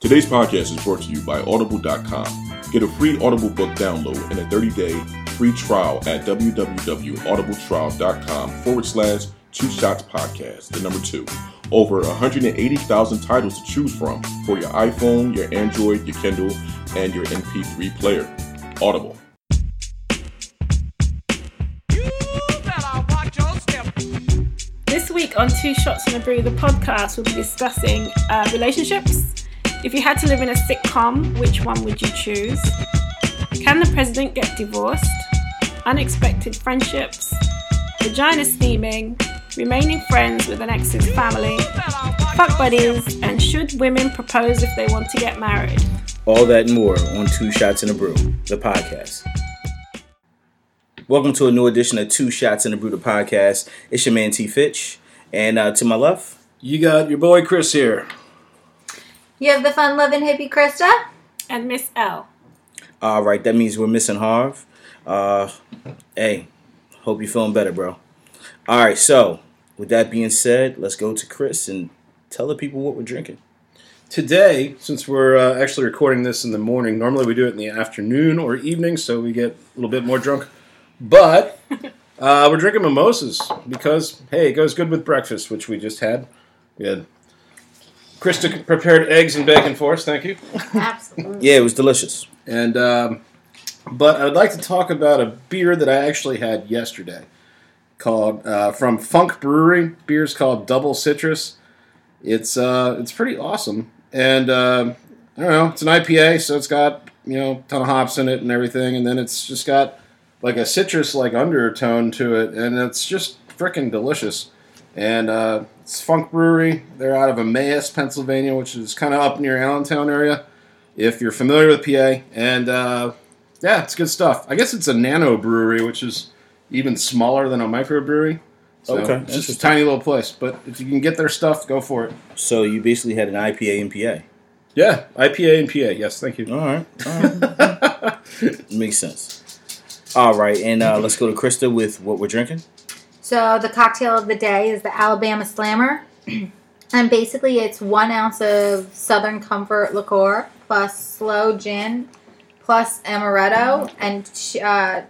Today's podcast is brought to you by Audible.com. Get a free Audible book download and a 30 day free trial at www.audibletrial.com forward slash two shots podcast, the number two. Over 180,000 titles to choose from for your iPhone, your Android, your Kindle, and your MP3 player. Audible. This week on Two Shots and a Brew, the podcast, we'll be discussing uh, relationships. If you had to live in a sitcom, which one would you choose? Can the president get divorced? Unexpected friendships? Vagina steaming? Remaining friends with an ex's family? Fuck buddies? And should women propose if they want to get married? All that and more on Two Shots in a Brew, the podcast. Welcome to a new edition of Two Shots in a Brew, the podcast. It's your man T. Fitch, and uh, to my left, You got your boy Chris here. You have the fun loving hippie Krista? And Miss L. all right, that means we're missing Harv. Uh, hey, hope you're feeling better, bro. All right, so with that being said, let's go to Chris and tell the people what we're drinking. Today, since we're uh, actually recording this in the morning, normally we do it in the afternoon or evening, so we get a little bit more drunk. But uh, we're drinking mimosas because, hey, it goes good with breakfast, which we just had. We had Krista prepared eggs and bacon for us. Thank you. Absolutely. Yeah, it was delicious. And um, but I would like to talk about a beer that I actually had yesterday, called uh, from Funk Brewery. Beer's called Double Citrus. It's uh, it's pretty awesome, and uh, I don't know. It's an IPA, so it's got you know a ton of hops in it and everything, and then it's just got like a citrus like undertone to it, and it's just freaking delicious. And uh, it's Funk Brewery. They're out of Emmaus, Pennsylvania, which is kind of up near Allentown area. If you're familiar with PA, and uh, yeah, it's good stuff. I guess it's a nano brewery, which is even smaller than a microbrewery. So Okay, it's just a tiny little place. But if you can get their stuff, go for it. So you basically had an IPA and PA. Yeah, IPA and PA. Yes, thank you. All right, all right. makes sense. All right, and uh, let's go to Krista with what we're drinking. So the cocktail of the day is the Alabama Slammer. and basically it's one ounce of Southern Comfort liqueur plus slow gin plus amaretto and uh,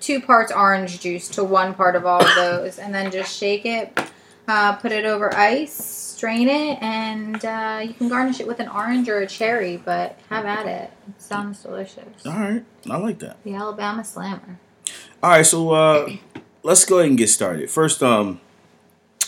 two parts orange juice to one part of all of those. And then just shake it, uh, put it over ice, strain it, and uh, you can garnish it with an orange or a cherry, but have at it. It sounds delicious. All right, I like that. The Alabama Slammer. All right, so uh, let's go ahead and get started. First, um,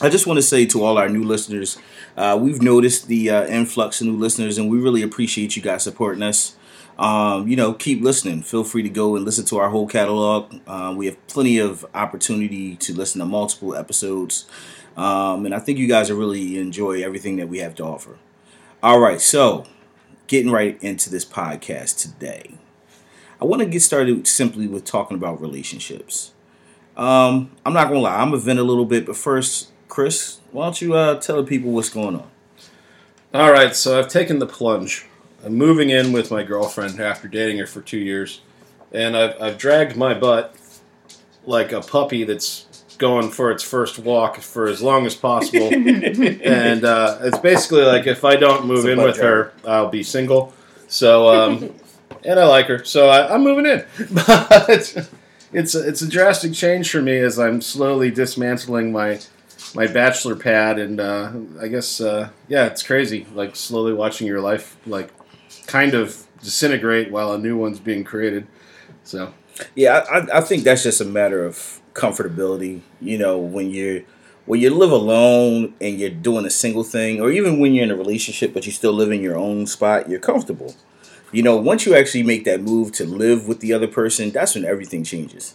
I just want to say to all our new listeners, uh, we've noticed the uh, influx of new listeners, and we really appreciate you guys supporting us. Um, you know, keep listening. Feel free to go and listen to our whole catalog. Uh, we have plenty of opportunity to listen to multiple episodes, um, and I think you guys will really enjoy everything that we have to offer. All right, so getting right into this podcast today. I want to get started simply with talking about relationships. Um, I'm not gonna lie, I'm gonna vent a little bit, but first, Chris, why don't you uh, tell the people what's going on? All right, so I've taken the plunge. I'm moving in with my girlfriend after dating her for two years, and I've, I've dragged my butt like a puppy that's going for its first walk for as long as possible. and uh, it's basically like if I don't move in butt with her, I'll be single. So, um, and I like her, so I, I'm moving in. But it's a, it's a drastic change for me as I'm slowly dismantling my my bachelor pad, and uh, I guess uh, yeah, it's crazy. Like slowly watching your life like kind of disintegrate while a new one's being created. So Yeah, I, I- think that's just a matter of comfortability. You know, when you're when you live alone and you're doing a single thing, or even when you're in a relationship but you still live in your own spot, you're comfortable. You know, once you actually make that move to live with the other person, that's when everything changes.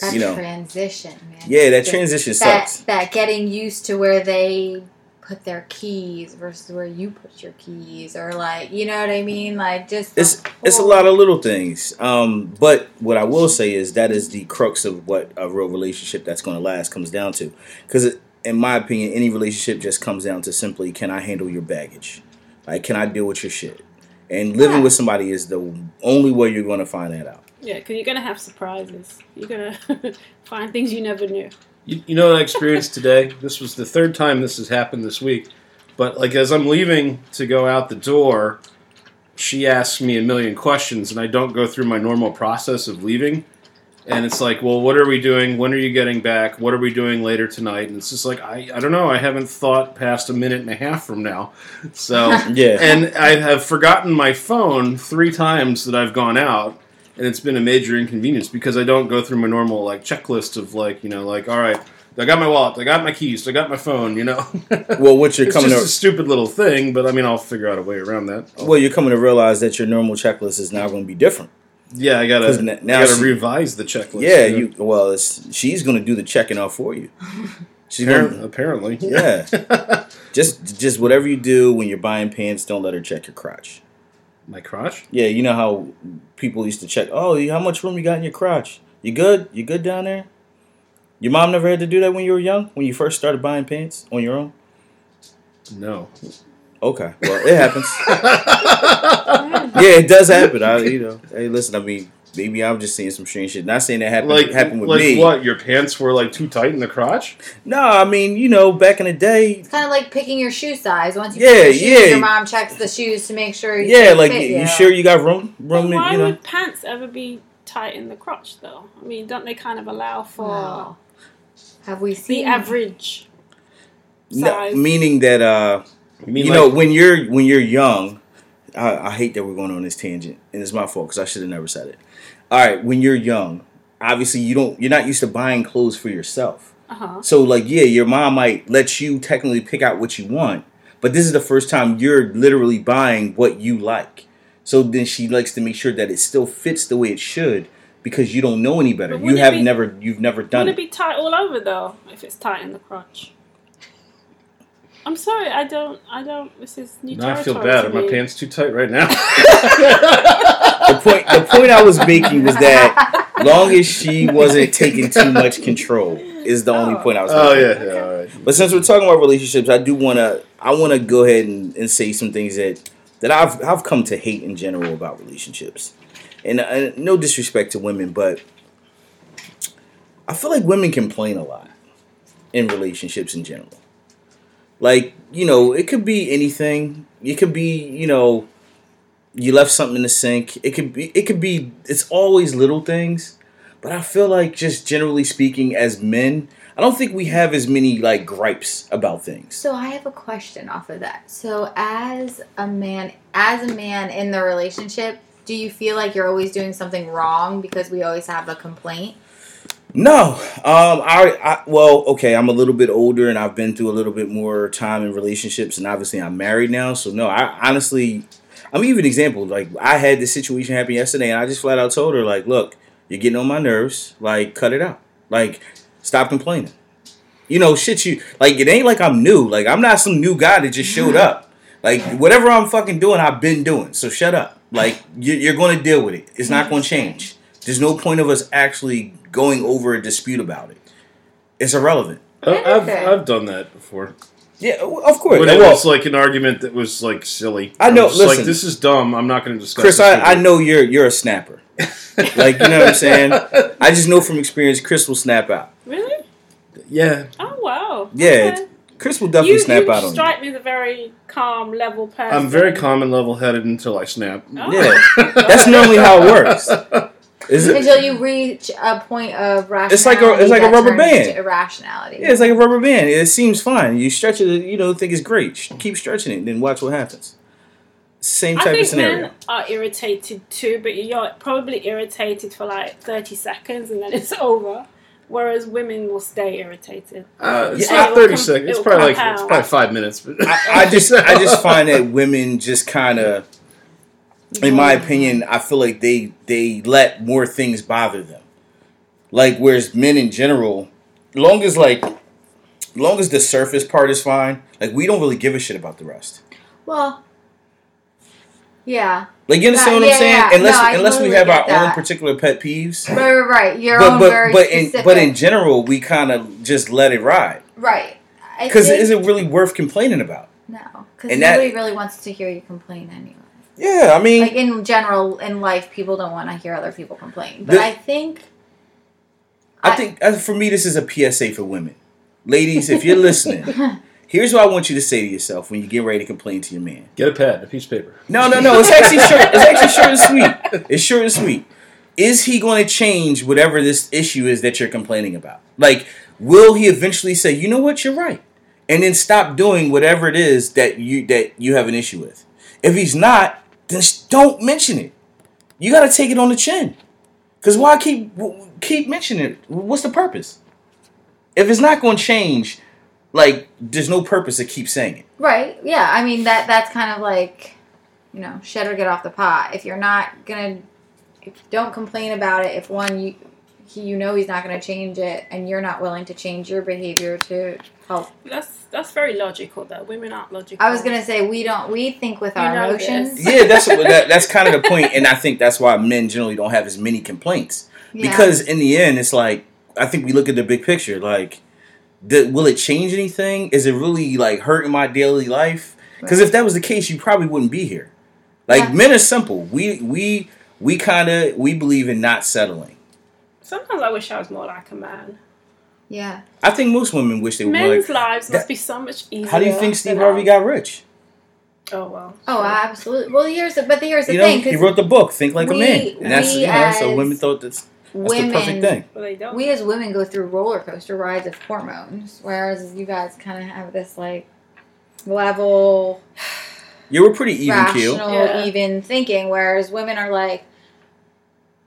That You know. transition, man. Yeah, that The- transition that, sucks. that getting used to where they put their keys versus where you put your keys, or like, you know what I mean? Like, just It's it's a lot of little things. Um, but what I will say is that is the crux of what a real relationship that's going to last comes down to. Because in my opinion, any relationship just comes down to simply can I handle your baggage? Like, can I deal with your shit? And living Yeah. with somebody is the only way you're going to find that out. Yeah, because you're gonna have surprises. You're gonna find things you never knew. you, you know what I experienced today? This was the third time this has happened this week. But like as I'm leaving to go out the door, she asks me a million questions, and I don't go through my normal process of leaving. And it's like, well, what are we doing? When are you getting back? What are we doing later tonight? And it's just like, I, I don't know. I haven't thought past a minute and a half from now. So, Yeah. and I have forgotten my phone three times that I've gone out, and it's been a major inconvenience because I don't go through my normal like checklist of like, you know, like, all right, I got my wallet, I got my keys, I got my phone, you know. well, what you're it's coming just to a stupid little thing, but I mean, I'll figure out a way around that. well, you're coming to realize that your normal checklist is now going to be different. Yeah, I gotta na- I now gotta she- revise the checklist. Yeah, you you. Well, it's, she's going to do the checking out for you. She's Appar- going. apparently. Yeah. just just whatever you do when you're buying pants, don't let her check your crotch. My crotch. Yeah, you know how people used to check. Oh, how much room you got in your crotch? You good? You good down there? Your mom never had to do that when you were young, when you first started buying pants on your own. No. Okay, well, it happens. yeah, it does happen. I, you know, hey, listen. I mean, maybe I'm just seeing some strange shit. Not saying that happened Like, happened with like me. what? Your pants were like too tight in the crotch? No, I mean, you know, back in the day, It's kind of like picking your shoe size. Once you Yeah, pick your shoes, yeah. your mom checks the shoes to make sure. You yeah, like fit you, you sure you got room, But room, in, why you know. would pants ever be tight in the crotch, though? I mean, don't they kind of allow for Wow. Have we the seen average No, size? meaning that uh, You mean you like, know when you're when you're young I, I hate that we're going on this tangent and it's my fault because i should have never said it. All right when you're young obviously you don't you're not used to buying clothes for yourself. Uh-huh. so like yeah your mom might let you technically pick out what you want but this is the first time you're literally buying what you like. So then she likes to make sure that it still fits the way it should because you don't know any better. You wouldn't have be- never you've never done Wouldn't it it. be tight all over though if it's tight in the crotch? I'm sorry, I don't. I don't. This is new No, I territory feel bad. to Are my me. pants too tight right now? the point the point I was making was that long as she wasn't taking too much control is the only Oh. point I was oh making. yeah, yeah, all right. But since we're talking about relationships, I do wanna I wanna go ahead and, and say some things that that I've I've come to hate in general about relationships. And uh, no disrespect to women, but I feel like women complain a lot in relationships in general. Like, you know, it could be anything. It could be, you know, you left something in the sink. It could be it could be it's always little things. But I feel like just generally speaking as men, I don't think we have as many like gripes about things. So I have a question off of that. So as a man, as a man in the relationship, do you feel like you're always doing something wrong because we always have a complaint? No, um, I, I well, okay, I'm a little bit older and I've been through a little bit more time in relationships, and obviously I'm married now. So no, I honestly, I'm even an example. Like I had this situation happen yesterday, and I just flat out told her, like, look, you're getting on my nerves. Like, cut it out. Like, stop complaining. You know, shit. You like it ain't like I'm new. Like I'm not some new guy that just showed up. Like whatever I'm fucking doing, I've been doing. So shut up. Like you- you're going to deal with it. It's not going to change. There's no point of us actually going over a dispute about it. It's irrelevant. I- I've I've done that before. Yeah, of course. When it Well, was like an argument that was like silly. I know, was listen. like this is dumb. I'm not going to discuss. Chris, this I, I know you're you're a snapper. like you know what I'm saying. I just know from experience, Chris will snap out. Really? Yeah, Oh wow. Yeah, Okay. Chris will definitely you, snap you out on you. strike me as a very calm, level person. I'm very calm and level-headed until I snap. Oh. Yeah, that's normally how it works. Is it? Until you reach a point of rationality. It's like a- it's like a rubber band. irrationality. Yeah, it's like a rubber band. It seems fine. You stretch it, you know, think it's great. Keep stretching it, then watch what happens. Same I type of think scenario. men are irritated too, but you're probably irritated for like 30 seconds and then it's over. Whereas women will stay irritated. Uh, it's Yeah, not thirty com- seconds. It's will probably like it's probably five minutes. But I, I just I just find that women just kind of, in my opinion, I feel like they they let more things bother them. Like whereas men in general, long as like, long as the surface part is fine, like we don't really give a shit about the rest. Well, yeah. Like you understand Yeah, what I'm yeah, saying? yeah. Unless No, unless we have our own particular pet peeves. Right, right, right. Your But own but very but in but in general, we kind of just let it ride right. Because is it really worth complaining about? No, because And that- nobody really wants to hear you complain anyway. Yeah, I mean, Like in general, in life, people don't want to hear other people complain. But The- I think I think uh, for me, this is a PSA for women. Ladies, if you're listening, Here's what I want you to say to yourself when you get ready to complain to your man. Get a pad, a piece of paper. No, no, no. It's actually short. It's actually short and sweet. It's short and sweet. Is he going to change whatever this issue is that you're complaining about? Like, will he eventually say, "You know what? You're right," and then stop doing whatever it is that you that you have an issue with? If he's not, sh- don't mention it. You got to take it on the chin. Cause why keep keep mentioning it? What's the purpose? If it's not going to change, like there's no purpose to keep saying it. Right. Yeah. I mean that that's kind of like, you know, shed or get off the pot. If you're not gonna, if you don't complain about it. If one you, he, you know he's not gonna change it, and you're not willing to change your behavior to help. That's that's very logical though. Women aren't logical. I was gonna say we don't we think with You our emotions. this. Yeah, that's that, that's kind of the point, and I think that's why men generally don't have as many complaints Yeah. because in the end, it's like I think we look at the big picture. Like, th- will it change anything? Is it really like hurting my daily life? Because if that was the case, you probably wouldn't be here. Like Yeah. men are simple. We we we kind of we believe in not settling. Sometimes I wish I was more like a man. yeah. I think most women wish they were Men's like. lives must that- be so much easier. How do you think Steve Harvey got rich? Oh well. Oh, sure. absolutely. Well, here's the, but here's the You know, thing. he 'cause wrote the book "Think Like a Man," and that's you know, so women thought that's that's women, the perfect thing. But they don't. we as women go through roller coaster rides of hormones, whereas you guys kind of have this like level, You were pretty even rational, Yeah. even thinking. Whereas women are like,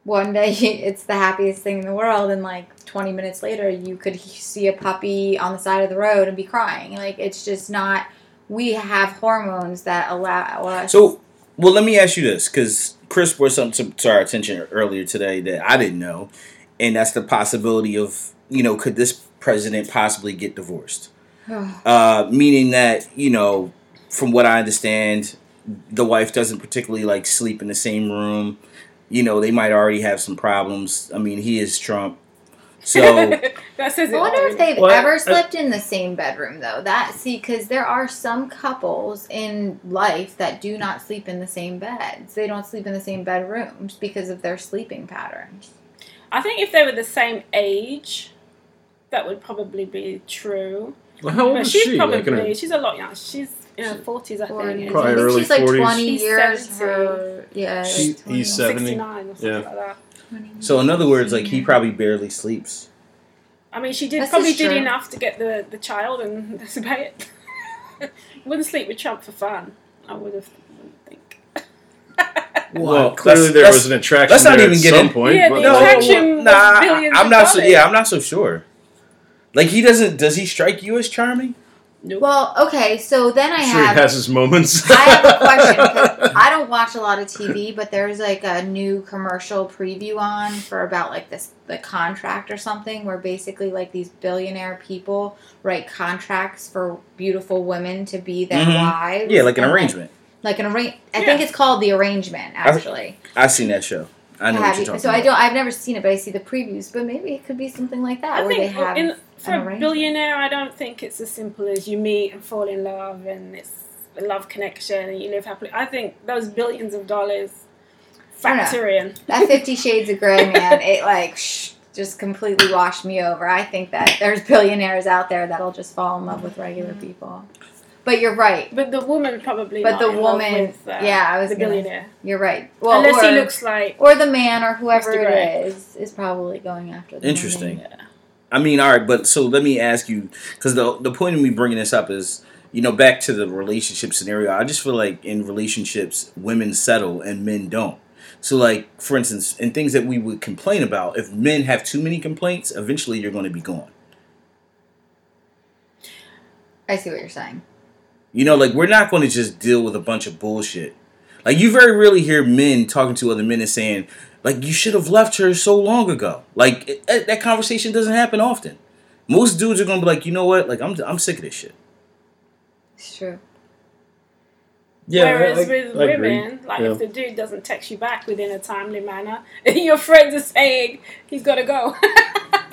one day it's the happiest thing in the world, and like 20 minutes later, you could see a puppy on the side of the road and be crying. Like it's just not. We have hormones that allow us. So, well, let me ask you this, because Chris brought something to, our attention earlier today that I didn't know, and that's the possibility of, you know, could this president possibly get divorced? Uh, meaning that, you know, from what I understand, the wife doesn't particularly like sleep in the same room. You know, they might already have some problems. I mean, he is Trump. So, that says I wonder all. if they've Well, ever uh, slept in the same bedroom though. That see, because there are some couples in life that do not sleep in the same beds. They don't sleep in the same bedrooms because of their sleeping patterns. I think if they were the same age, that would probably be true. Well, how old But is she's she? probably Like in her- she's a lot younger. She's in her forties, I think. Forties. isn't Probably I think early she's like 40s. twenty She's years. 70. Her yeah, She- like 20. he's 70. or Yeah. like that. so in other words, like he probably barely sleeps. I mean, she did This probably did enough to get the, the child, and that's about it. Wouldn't sleep with Trump for fun. I would have. Wouldn't think. Well, That's- clearly there that's- was an attraction let's not there even at get some in- point. Yeah, but the like- attraction- was nah, I'm not so. Yeah, I'm not so sure. Like he doesn't. Does he strike you as charming? Well, okay, so then I I'm sure have he has his moments. I have a question. 'cause I don't watch a lot of TV, but there's like a new commercial preview on for about like this the contract or something where basically like these billionaire people write contracts for beautiful women to be their Mhm. wives. Yeah, like an arrangement. Like, an arrange. I Yeah. think it's called the arrangement. Actually, I've seen that show. I know Have what you're talking so about. I don't. I've never seen it, but I see the previews. But maybe it could be something like that I where they have in, for a billionaire, I don't think it's as simple as you meet and fall in love and it's a love connection and you live happily. I think those billions of dollars I don't factor in. That Fifty Shades of Grey man, it like shh, just completely washed me over. I think that there's billionaires out there that'll just fall in love with regular people. But you're right. But the woman probably. But not the in love woman- with, uh, yeah, I was the gonna- billionaire. You're right. Well, Unless or, he looks like. or the man or whoever it is, is is probably going after. The Interesting. woman. I mean, all right, but so let me ask you, because the the point of me bringing this up is, you know, back to the relationship scenario. I just feel like in relationships, women settle and men don't. So, like for instance, in things that we would complain about, if men have too many complaints, eventually you're going to be gone. I see what you're saying. You know, like we're not going to just deal with a bunch of bullshit. Like you very rarely hear men talking to other men and saying, like, you should have left her so long ago. Like it, that that conversation doesn't happen often. Most dudes are gonna be like, you know what? Like I'm I'm sick of this shit. It's true. yeah, Whereas I- with I agree. women, like Yeah. if the dude doesn't text you back within a timely manner, your friends are saying he's got to go.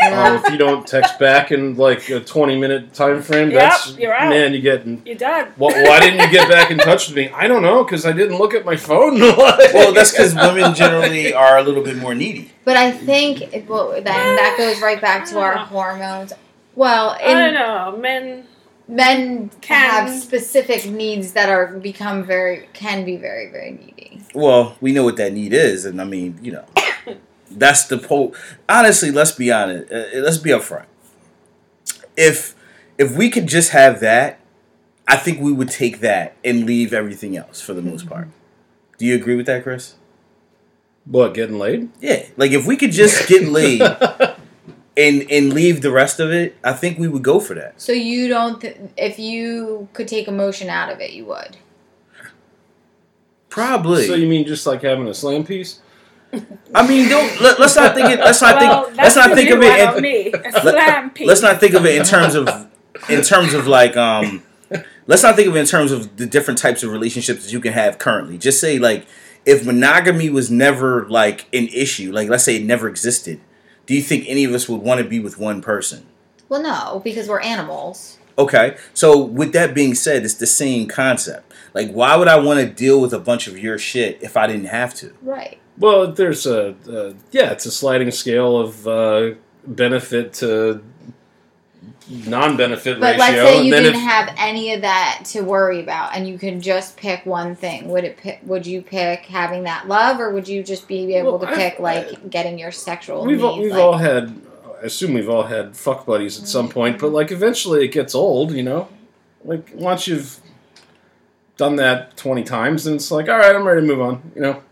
Oh, if you don't text back in like a 20 minute time frame, Yep, that's you're out. man, you get. in- You're done. Well, why didn't you get back in touch with me? I don't know because I didn't look at my phone. Well, that's because women generally are a little bit more needy. But I think it, well, then that goes right back to our Ah. hormones. Well, I don't know. Men, men Can- have specific needs that are become very can be very very needy. Well, we know what that need is, and I mean, you know, that's the po. Honestly, let's be honest. Uh, let's be upfront. If if we could just have that, I think we would take that and leave everything else for the most part. Do you agree with that, Chris? What, getting laid? Yeah, like if we could just get laid and and leave the rest of it, I think we would go for that. So you don't th- if you could take emotion out of it, you would. Probably. So you mean just like having a slam piece? I mean, don't let, let's not think it. Let's not well, think. Let's not think of it. in- on me. A slam piece. let's not think of it in terms of in terms of like um let's not think of it in terms of the different types of relationships that you can have currently just say like if monogamy was never like an issue like let's say it never existed do you think any of us would want to be with one person Well, no, because we're animals. okay so with that being said it's the same concept like why would i want to deal with a bunch of your shit if i didn't have to Right. Well, there's a, uh, yeah, it's a sliding scale of uh, benefit to non-benefit But ratio. let's say you didn't if- have any of that to worry about, and you could just pick one thing. Would it? Pick, would you pick having that love, or would you just be able Well, to I- pick like getting your sexual we've needs? all, we've like, all had I assume we've all had fuck buddies at some point but like eventually it gets old you know like once you've done that 20 times then it's like all right i'm ready to move on you know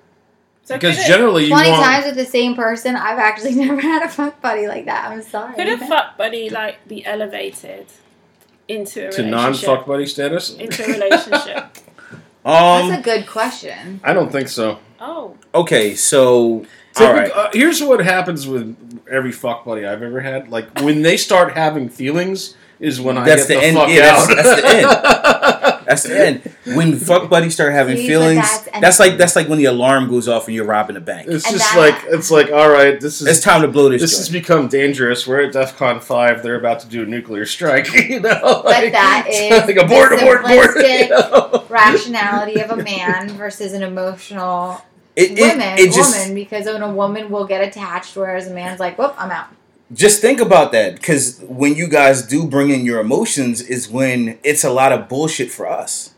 So because could it- generally you Twenty want times with the same person. I've actually never had a fuck buddy like that. I'm sorry. Could a fuck buddy like be elevated into a to non-fuck buddy status into a relationship. um That's a good question. i don't think so oh, okay so all Typical- right uh, here's what happens with every fuck buddy I've ever had. Like when they start having feelings, is when I That's get the the, end- fuck yeah, out. that's- that's the end. That's the end. When fuck buddies start having See, feelings, that's- that's, like that's like when the alarm goes off and you're robbing a bank. It's And just that- like it's like all right, this is It's time to blow this. this has become dangerous. We're at DEFCON five. They're about to do a nuclear strike. You know, But that it's like abort, the abort, abort. you know? Rationality of a man versus an emotional It, it, woman. it just woman, because when a woman will get attached, whereas a man's like, "Whoop, I'm out." Just think about that because when you guys do bring in your emotions is when it's a lot of bullshit for us.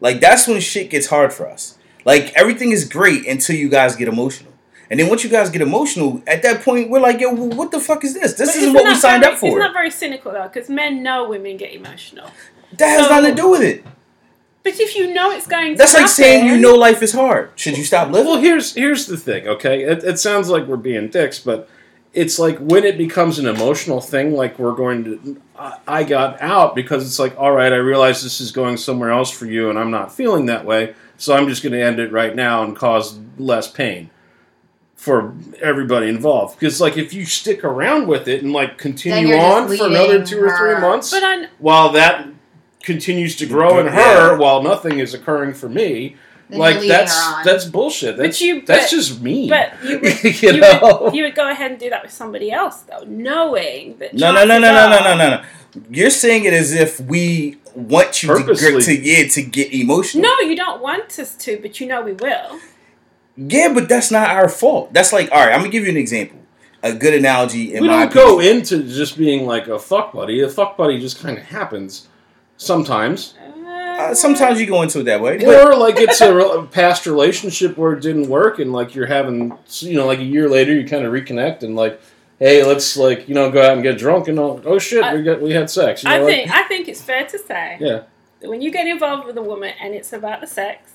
Like that's when shit gets hard for us. Like everything is great until you guys get emotional. And then once you guys get emotional, at that point we're like, yo, what the fuck is this? This But isn't isn't what we signed very- up for. It's not very cynical though, because men know women get emotional. that has so- nothing to do with it. But if you know it's going to That's like saying you know life is hard. Should you stop living? Well, here's here's the thing. Okay, it, it sounds like we're being dicks, but it's like when it becomes an emotional thing, like we're going to. I, I got out because it's like, all right, I realize this is going somewhere else for you, and I'm not feeling that way, so I'm just going to end it right now and cause less pain for everybody involved. Because like if you stick around with it and like continue on for another leaving two or three months, But while that continues to grow in her, while nothing is occurring for me. Then like you're that's her on. that's bullshit. But That's you- that's but- just mean. but you would, you you, know. would, you would go ahead and do that with somebody else though, knowing that. No, no, no, no, no, no, no, no, no. You're saying it as if we want you to Purposely. get, to yeah to get emotional. No, you don't want us to, but you know we will. Yeah, but that's not our fault. That's like, all right, I'm gonna give you an example. A good analogy in we don't go into just being like a fuck buddy. A fuck buddy just kind of happens sometimes, Uh, sometimes you go into it that way. But or like it's a, re- past relationship where it didn't work, and like you're having, you know, like a year later you kind of reconnect and like, hey, let's like you know go out and get drunk and oh, oh shit, I- we got we had sex. You know, I like- think I think it's fair to say yeah. that when you get involved with a woman and it's about the sex,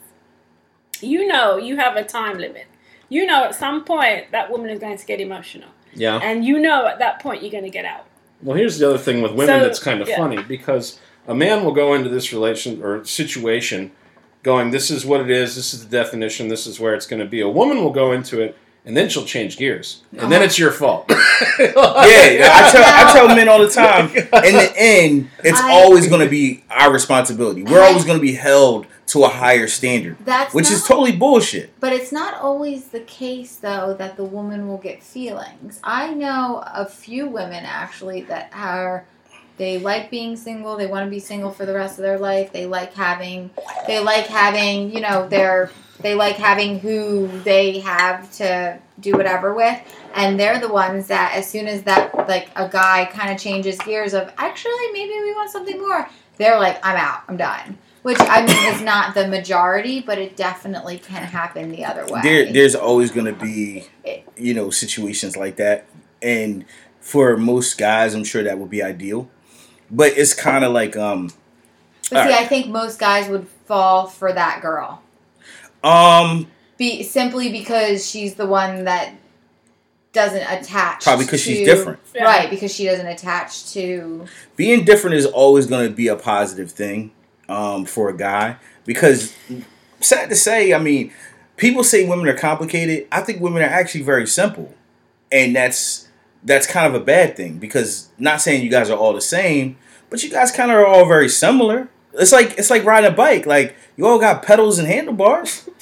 you know you have a time limit. You know at some point that woman is going to get emotional, Yeah. and you know at that point you're going to get out. Well, here's the other thing with women So, that's kind of yeah. funny because a man will go into this relation or situation going, "This is what it is. This is the definition. This is where it's going to be." A woman will go into it and then she'll change gears, and then Uh-huh. it's your fault. yeah, I tell I tell men all the time. In the end, it's I- always gonna be our responsibility. We're always gonna be held to a higher standard, That's which not, is totally bullshit. But it's not always the case, though, that the woman will get feelings. I know a few women actually that are. They like being single. They want to be single for the rest of their life. They like having. They like having. You know, their. They like having who they have to do whatever with, and they're the ones that as soon as that like a guy kind of changes gears of actually maybe we want something more, they're like, I'm out, I'm done. Which I mean is not the majority, but it definitely can happen the other way. There, there's always going to be, you know, situations like that, and for most guys, I'm sure that would be ideal. But it's kind of like, um, but see, alright. I think most guys would fall for that girl. um, Be simply because she's the one that doesn't attach. probably because she's different. Yeah. Right, because she doesn't attach to. Being different is always going to be a positive thing, um, for a guy because, sad to say, I mean, people say women are complicated. I think women are actually very simple, and that's that's kind of a bad thing because not saying you guys are all the same, but you guys kind of are all very similar. It's like it's like riding a bike. Like you all got pedals and handlebars.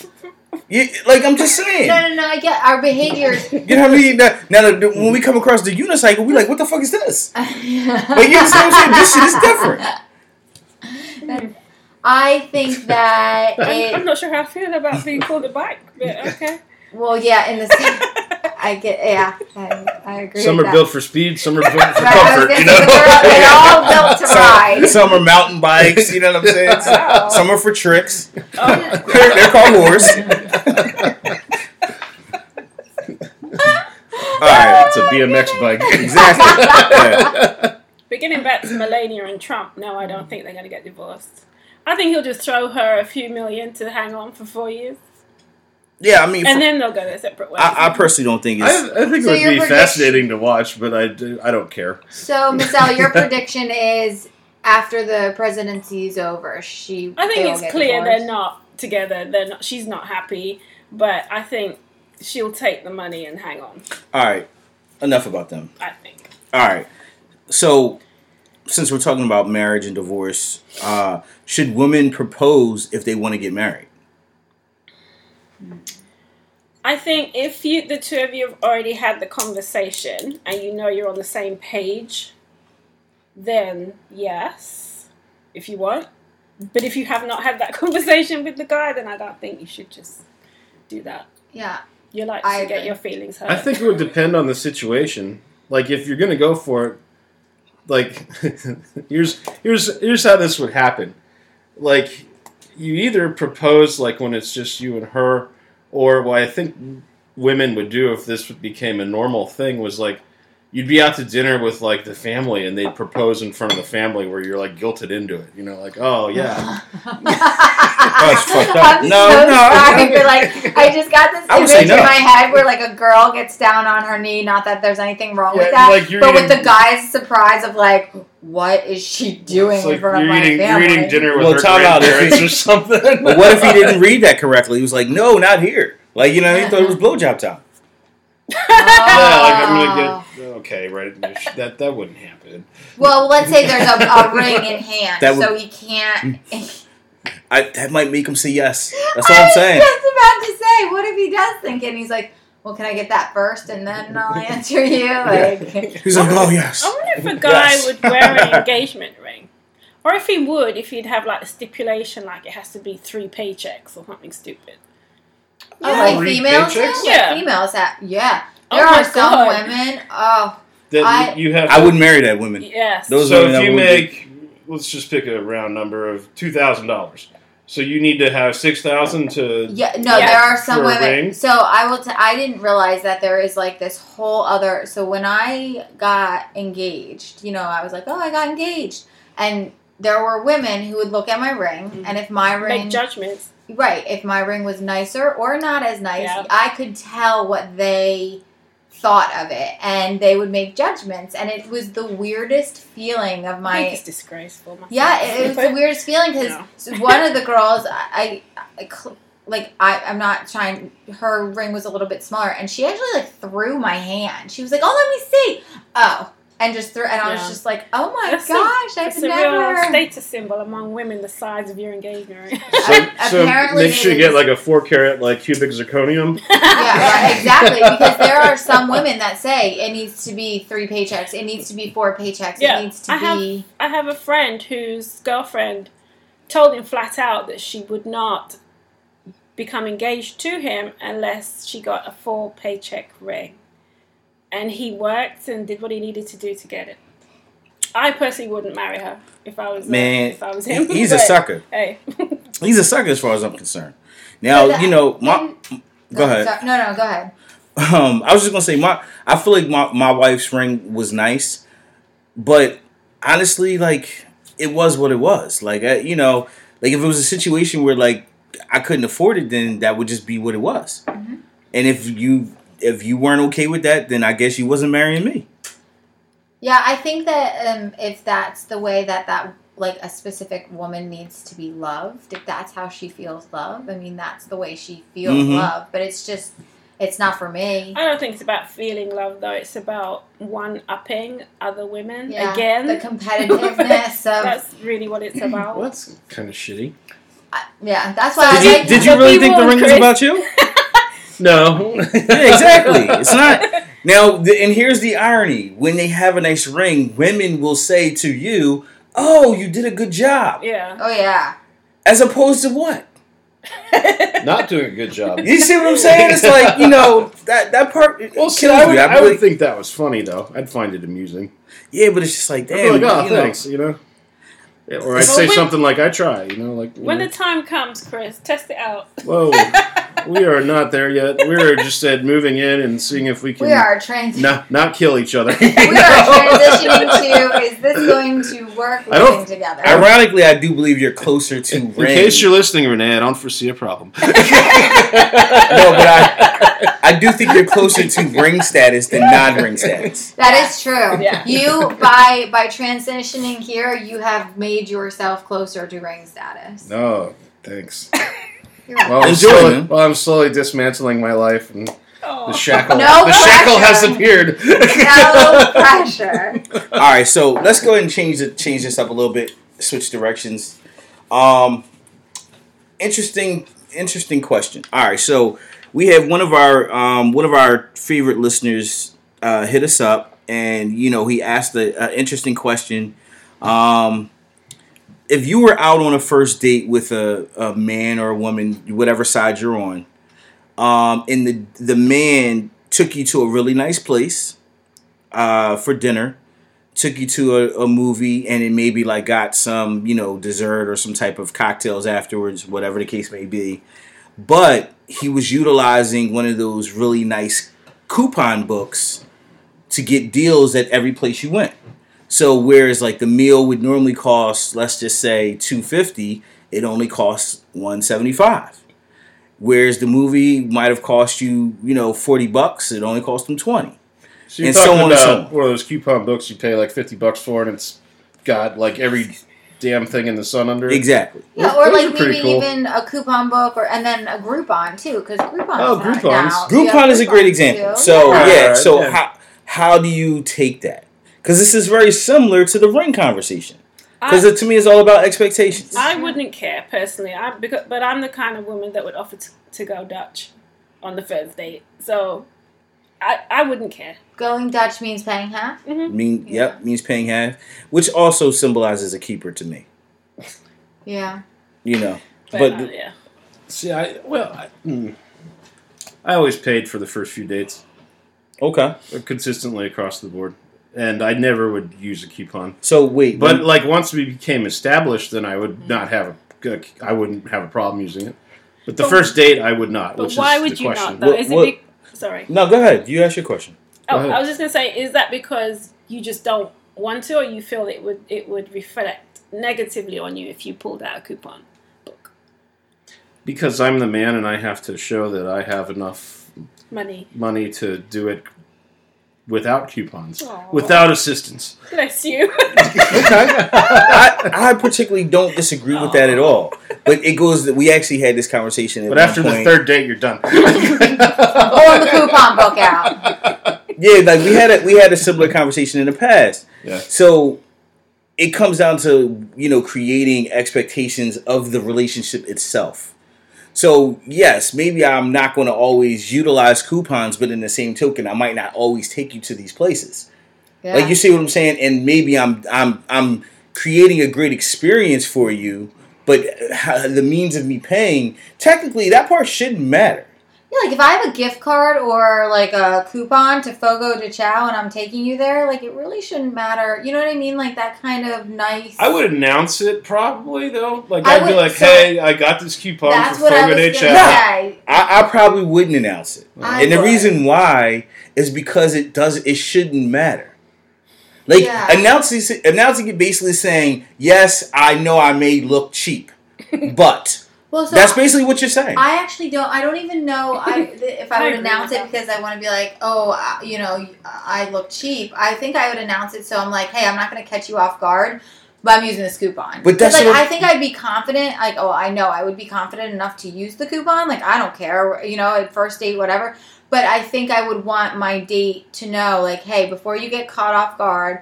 You, like I'm just saying. No, no, no. I get our behavior. You know what I mean? Now, now the- when we come across the unicycle, we like, what the fuck is this? But you know what I'm saying? This shit is different. I think that I'm, I'm not sure how I feel about being called a bike, but okay. Well, yeah, in the same. I get. Yeah, I, I agree. Some with are that. built for speed, some are built for Right, I was comfort. You know, they're, they're all built to ride. Some, some are mountain bikes, you know what I'm saying? Wow. Some are for tricks. Oh, They're, they're called horse. All right. it's a BMX bike. Exactly. Yeah. but getting back to Melania and Trump, no, I don't think they're going to get divorced. I think he'll just throw her a few million to hang on for four years, Yeah, I mean, and for- then they'll go their separate ways. I, I personally don't think I, it's. I think So it would be prediction- fascinating to watch, but I, do, I don't care. So, Miss L, your prediction is after the presidency is over, she. I think it's clear divorced. they're not together. They're not. She's not happy, but I think she'll take the money and hang on. All right. Enough about them. I think. All right. So, since we're talking about marriage and divorce, uh, should women propose if they want to get married? I think if you, the two of you, have already had the conversation and you know you're on the same page, then yes, if you want. But if you have not had that conversation with the guy, then I don't think you should just do that. Yeah. You like I to get agree. your feelings hurt. I think it would depend on the situation. Like if you're gonna go for it, like here's here's here's how this would happen. Like you either propose like when it's just you and her, or what I think women would do if this became a normal thing was like you'd be out to dinner with like the family and they'd propose in front of the family where you're like guilted into it. You know, like oh yeah, it's fucked up. I'm No, so no, sorry no. for like I just got this I would say image in my head where like a girl gets down on her knee. Not that there's anything wrong with that, like but with the guy's surprise of like, what is she doing like in front of you're my eating you're family? eating dinner with Well, her time out, if grandparents or something. But what if he didn't read that correctly? He was like, no, not here. Like, you know, he thought it was blowjob time. Yeah, like I'm Oh. gonna get okay, right? That that wouldn't happen. Well, let's say there's a, a ring in hand, That would- so he can't. Hmm. I, that might make him say yes. That's all I'm I was saying. just about to say, what if he does think it? And he's like, "Well, can I get that first, and then I'll answer you." Like, He's like, oh, yes. I wonder if a guy Yes. would wear an engagement ring. Or if he would, if he'd have like a stipulation like it has to be three paychecks or something stupid. oh, like Three females, paychecks? Yeah. Like females have, yeah. Oh There my are some God. women. Oh, That I- you have. I wouldn't marry that woman. Yes. Those so if you would- make, let's just pick a round number of two thousand dollars. So you need to have six thousand to. yeah. No, Yeah. there are some women. ring? So I will. T- I didn't realize that there is like this whole other. So when I got engaged, you know, I was like, oh, I got engaged, and there were women who would look at my ring, Mhm. and if my ring Make judgments. Right. If my ring was nicer or not as nice, Yeah. I could tell what they thought of it and they would make judgments and it was the weirdest feeling of my it's disgraceful. myself. yeah it, it was the weirdest feeling because Yeah. one of the girls I, I, like I, I'm not trying her ring was a little bit smaller and she actually like threw my hand she was like oh let me see oh and just threw and I was Yeah. just like oh my That's a- gosh I've It's a never real status symbol among women, the size of your engagement ring. So, so Apparently make sure you get like a four carat like cubic zirconium. yeah, right, exactly. Because there are some women that say it needs to be three paychecks, it needs to be four paychecks, Yeah, it needs to I have- I have a friend whose girlfriend told him flat out that she would not become engaged to him unless she got a full paycheck ring. And he worked and did what he needed to do to get it. I personally wouldn't marry her if I was uh, Man, if I was him. he's a sucker. Hey, He's a sucker as far as I'm concerned. Now, But you know, my and- go ahead. Sorry, no, no, go ahead. Um, I was just gonna say my I feel like my, my wife's ring was nice, but honestly, like it was what it was. Like I, you know, like if it was a situation where like I couldn't afford it, then that would just be what it was. Mm-hmm. And if you if you weren't okay with that, then I guess you wasn't marrying me. Yeah, I think that um, if that's the way that that like a specific woman needs to be loved, if that's how she feels love, I mean that's the way she feels Mhm. love. But it's just, it's not for me. I don't think it's about feeling love though. It's about one upping other women Yeah, again. the competitiveness of That's really what it's about. Well, that's kind of shitty. yeah. That's why Did I Did you, like. did you really think the ring was about you? No. yeah, exactly. It's not. Now, the, and here's the irony: when they have a nice ring, women will say to you, "Oh, you did a good job," Yeah. oh yeah. as opposed to what? Not doing a good job. You see what I'm saying? It's like you know that that part. Well, kills see, I would, me. I I'm would think that was funny though. I'd find it amusing. yeah, but it's just like damn. be like, oh, you know. thanks, you know. Yeah, or I'd Well, say when- something like, "I try," you know, like. you When know, the time comes, Chris, test it out. Whoa, we are not there yet. We're just at moving in and seeing if we can We are trans. not not kill each other. we are transitioning to. Is this going to work I don't- together? Ironically, I do believe you're closer to In ring. case you're listening, Renee, I don't foresee a problem. no, but I, I do think you're closer to ring status than non-ring status. That is true. Yeah. You by by transitioning here, you have made yourself closer to ring status. No, thanks. You're. Well, I'm, Enjoy, slowly, well, I'm slowly dismantling my life, and Oh. the shackle, No the shackle has appeared. no pressure. All right, so let's go ahead and change it, change this up a little bit. Switch directions. Um, interesting, interesting question. All right, so we have one of our um, one of our favorite listeners uh, hit us up, and you know he asked an interesting question. Um, if you were out on a first date with a, a man or a woman, whatever side you're on, um, and the the man took you to a really nice place uh, for dinner, took you to a, a movie, and then maybe like got some you know dessert or some type of cocktails afterwards, whatever the case may be. But he was utilizing one of those really nice coupon books to get deals at every place you went. So whereas like the meal would normally cost, let's just say two fifty, it only costs one seventy five. Whereas the movie might have cost you, you know, forty bucks, it only cost them twenty. So you're And so talking on and so about on. one of those coupon books you pay like fifty bucks for, and it's got like every damn thing in the sun under it. Exactly. Yeah, Those- or those like maybe cool. even a coupon book, or and then a Groupon too, because oh, Groupon. Oh, Groupons. Groupon is a great example. So Yeah. yeah, Alright, so yeah. how how do you take that? Because this is very similar to the ring conversation. Because to me, it's all about expectations. I wouldn't care personally. I because, but I'm the kind of woman that would offer to, to go Dutch on the first date. So I I wouldn't care. Going Dutch means paying half. mean, yep, means paying half, which also symbolizes a keeper to me. Yeah. You know, But, but uh, yeah. See, I well, I, hmm. I always paid for the first few dates okay. consistently across the board, and I never would use a coupon. So wait, But when- like once we became established, then I would not have a, I wouldn't have a problem using it. But the But- first date, I would not. But which why is would the you question. not though? What- Is it what- be- sorry? no, go ahead. You ask your question. Oh. I was just gonna say, is that because you just don't want to, or you feel it would it would reflect negatively on you if you pulled out a coupon book Because I'm the man, and I have to show that I have enough money? money to do it without coupons, Aw. without assistance. Bless you. I, I particularly don't disagree with that at all. But it goes that we actually had this conversation. At But one after the third date, you're done. Pull the coupon book out. yeah, like we had a we had a similar conversation in the past. Yeah. So it comes down to you know creating expectations of the relationship itself. So yes, maybe I'm not going to always utilize coupons, but in the same token, I might not always take you to these places. Yeah. Like you see what I'm saying, and maybe I'm I'm I'm creating a great experience for you, but uh, the means of me paying technically that part shouldn't matter. Yeah, like if I have a gift card or like a coupon to Fogo de Chao and I'm taking you there, like it really shouldn't matter. You know what I mean? Like that kind of nice. I would announce it probably though. Like I I'd be like, so- "Hey, I got this coupon That's for what I Fogo was de gonna Chao." say. I, I probably wouldn't announce it, I and the reason why is because it does it shouldn't matter. Like Yeah. announcing announcing it basically saying, "Yes, I know I may look cheap, but." Well, so That's basically what you're saying. I actually don't. I don't even know I, if I I would announce it because I want to be like, oh, uh, you know, I look cheap. I think I would announce it so I'm like, hey, I'm not going to catch you off guard, but I'm using this coupon. But that's like what- I think I'd be confident. Like, oh, I know I would be confident enough to use the coupon. Like, I don't care, you know, at first date, whatever. But I think I would want my date to know, like, hey, before you get caught off guard.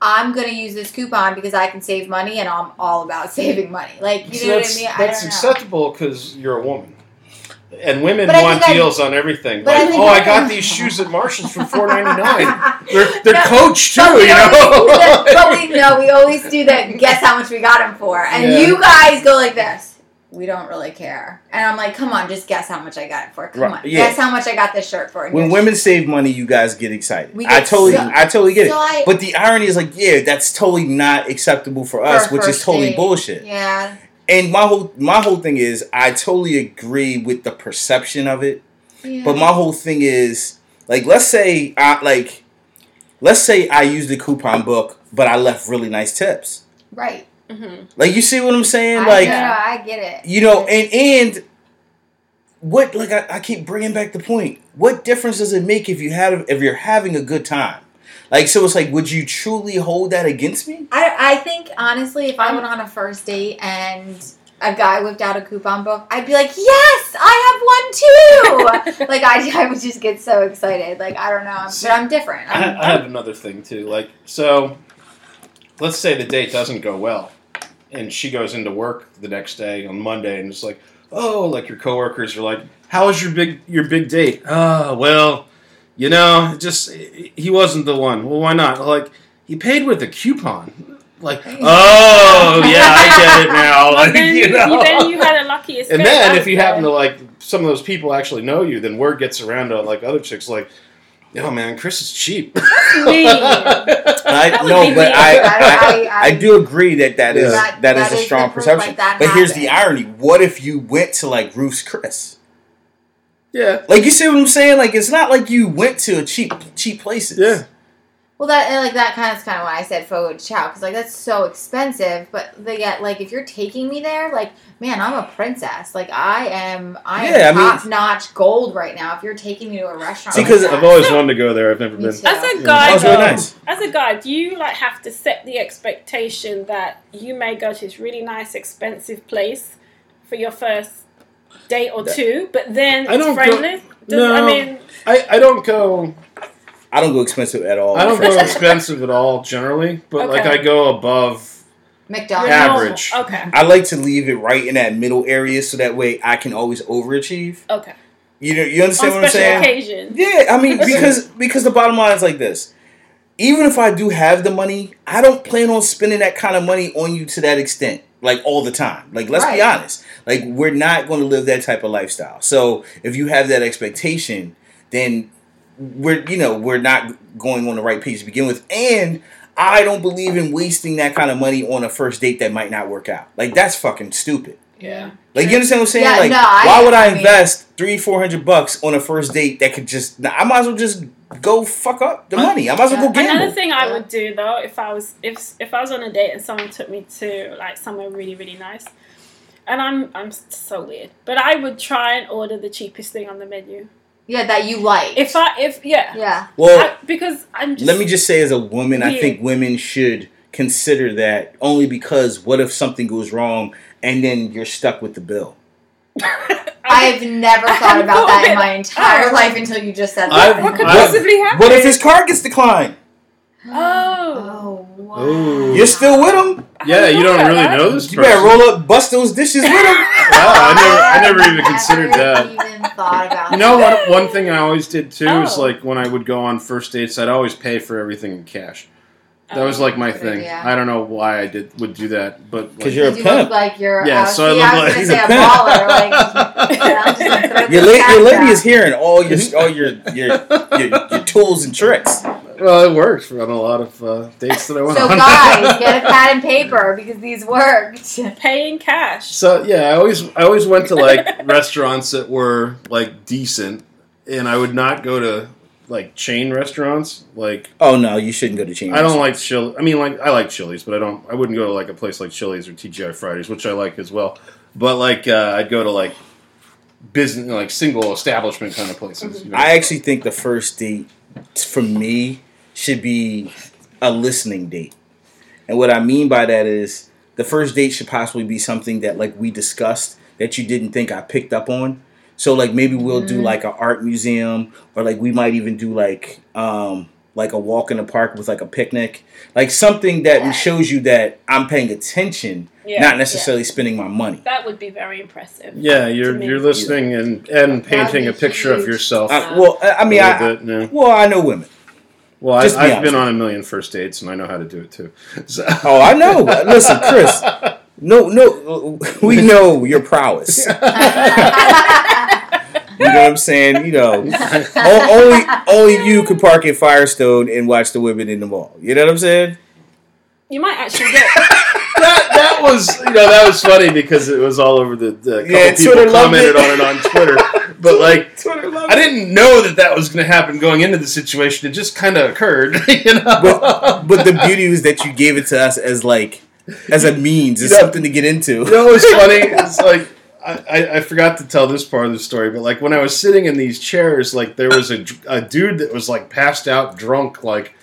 I'm gonna use this coupon because I can save money, and I'm all about saving money. Like you So know that's what I mean? that's I don't acceptable because you're a woman. And women But want think I- deals on everything. but I oh, I got these shoes at Marshalls for four ninety nine. They're they're No, coach too, you know. that- but we no, we always do that. Guess how much we got them for, and Yeah. you guys go like this. We don't really care, and I'm like, come on, just guess how much I got it for. Come Right, on, yeah. guess how much I got this shirt for. And when women save money, you guys get excited. We I totally, so- I totally get so it. I- But the irony is, like, yeah, that's totally not acceptable for for us, a which is totally date. bullshit. Yeah, And my whole, my whole thing is, I totally agree with the perception of it. yeah. But my whole thing is, like, let's say, I like, let's say I used the coupon book, but I left really nice tips. right. Hmm Like, you see what I'm saying? I, like, no, no, I get it. you know, and and what like I, I keep bringing back the point. What difference does it make if you had if you're having a good time? Like, so it's like, would you truly hold that against me? I, I think honestly, if I went on a first date and a guy whipped out a coupon book, I'd be like, yes, I have one too. like I, I would just get so excited. Like I don't know, I'm- but I'm different. I, I'm, I have another thing too. Like, so let's say the date doesn't go well, and she goes into work the next day on Monday, and it's like, oh, like your coworkers are like, "How was your big your big date?" Oh, well, you know, just he wasn't the one. Well, why not? Like, he paid with a coupon. Like, oh yeah, I get it now. Well, Like, then, you know. then you had a lucky escape. And then if you happen to like some of those people actually know you, then word gets around to like other chicks like, "Yo, man, Chris is cheap." mean. I That no, but weird. I, I- I, I- I do agree that that is Yeah. that That- is that a is strong perception. like, that but here's the irony: what if you went to like Ruth's Chris? yeah, Like you see what I'm saying? Like it's not like you went to a cheap cheap places. yeah. Well, that and, like that kind of is kind of why I said Fogo de Chao because like that's so expensive. But they get like if you're taking me there, like man, I'm a princess. Like I am, I Yeah, I am mean- top notch gold right now. If you're taking me to a restaurant, See, like 'cause that. I've always wanted to go there. I've never Me been. too. As a guy, That was really nice. as a guy, do you like have to set the expectation that you may go to this really nice, expensive place for your first date or two, but then I it's don't go- friendly? Does, I mean, I, I don't go. I don't go expensive at all. I don't go expensive at all generally, but like I go above. McDonald's. you're. Average. Okay. I like to leave it right in that middle area so that way I can always overachieve. Okay. You know, you On understand what I'm saying? occasions. Yeah, I mean because because the bottom line is like this. Even if I do have the money, I don't plan on spending that kind of money on you to that extent, like all the time. Like let's be honest. Like we're not going to live that type of lifestyle. So if you have that expectation, then we're you know we're not going on the right page to begin with, and I don't believe in wasting that kind of money on a first date that might not work out. Like that's fucking stupid. Yeah. Like you understand what I'm saying? Yeah, like no, I- why would I, I mean- invest three, four hundred bucks on a first date that could just I might as well just go fuck up the money. I might as well go Yeah. gamble. Another thing I would do though, if I was if if I was on a date and someone took me to like somewhere really really nice, and I'm I'm so weird, but I would try and order the cheapest thing on the menu. Yeah, that you like. If I if yeah, yeah. well, I, because I'm just let me just say as a woman, I think women should consider that only because what if something goes wrong and then you're stuck with the bill? I've never thought about that in my entire life until you just said I've- that. what could I- possibly happen? What if his car gets declined? Oh. Oh wow. Ooh. You're still with him? Yeah, you don't really know this You person. better roll up, bust those dishes with him. Wow, I never, I never even considered never that. Even thought about You know that. what? One thing I always did too is Oh. like when I would go on first dates, I'd always pay for everything in cash. That was like my thing. idea. I don't know why I did would do that, but like, 'Cause you're a you pimp. look like you're. Yeah, uh, so I see, look I was like- gonna say a a baller. Like, I'm just gonna throw with Your, la- your lady is hearing all your all your your, your your tools and tricks. Well, it worked on a lot of uh, dates that I went So on. guys, get a pad and paper because these worked. Paying cash. So yeah, I always I always went to like restaurants that were like decent, and I would not go to like chain restaurants. Like Oh no, you shouldn't go to chain. I don't like Chili. I mean, like I like Chili's, but I don't. I wouldn't go to like a place like Chili's or TGI Fridays, which I like as well. But like uh, I'd go to like business, like single establishment kind of places. You know? I actually think the first date for me should be a listening date. And what I mean by that is the first date should possibly be something that like we discussed that you didn't think I picked up on. So like maybe we'll do like an art museum or like we might even do like um like a walk in the park with like a picnic. Like something that shows you that I'm paying attention, Yeah, not necessarily spending my money. That would be very impressive. yeah, you're you're listening and and painting a picture of yourself. I, well, I I mean, a I, little bit, no. well, I know women. Well, I, Just be I've honest been on a million first dates, and I know how to do it too. So- Oh, I know. Listen, Chris. No, no, we know your prowess. You know what I'm saying? You know, only only you could park at Firestone and watch the women in the mall. You know what I'm saying? You might actually get. that that was you know that was funny because it was all over the, the couple Yeah, people Twitter commented it. on it on Twitter. But like, I didn't know that that was going to happen going into the situation. It just kind of occurred, you know. But but the beauty was that you gave it to us as like as a means, as You know- something to get into. You know what's funny? It's like I, I, I forgot to tell this part of the story, but like when I was sitting in these chairs, like there was a, a dude that was like passed out drunk, like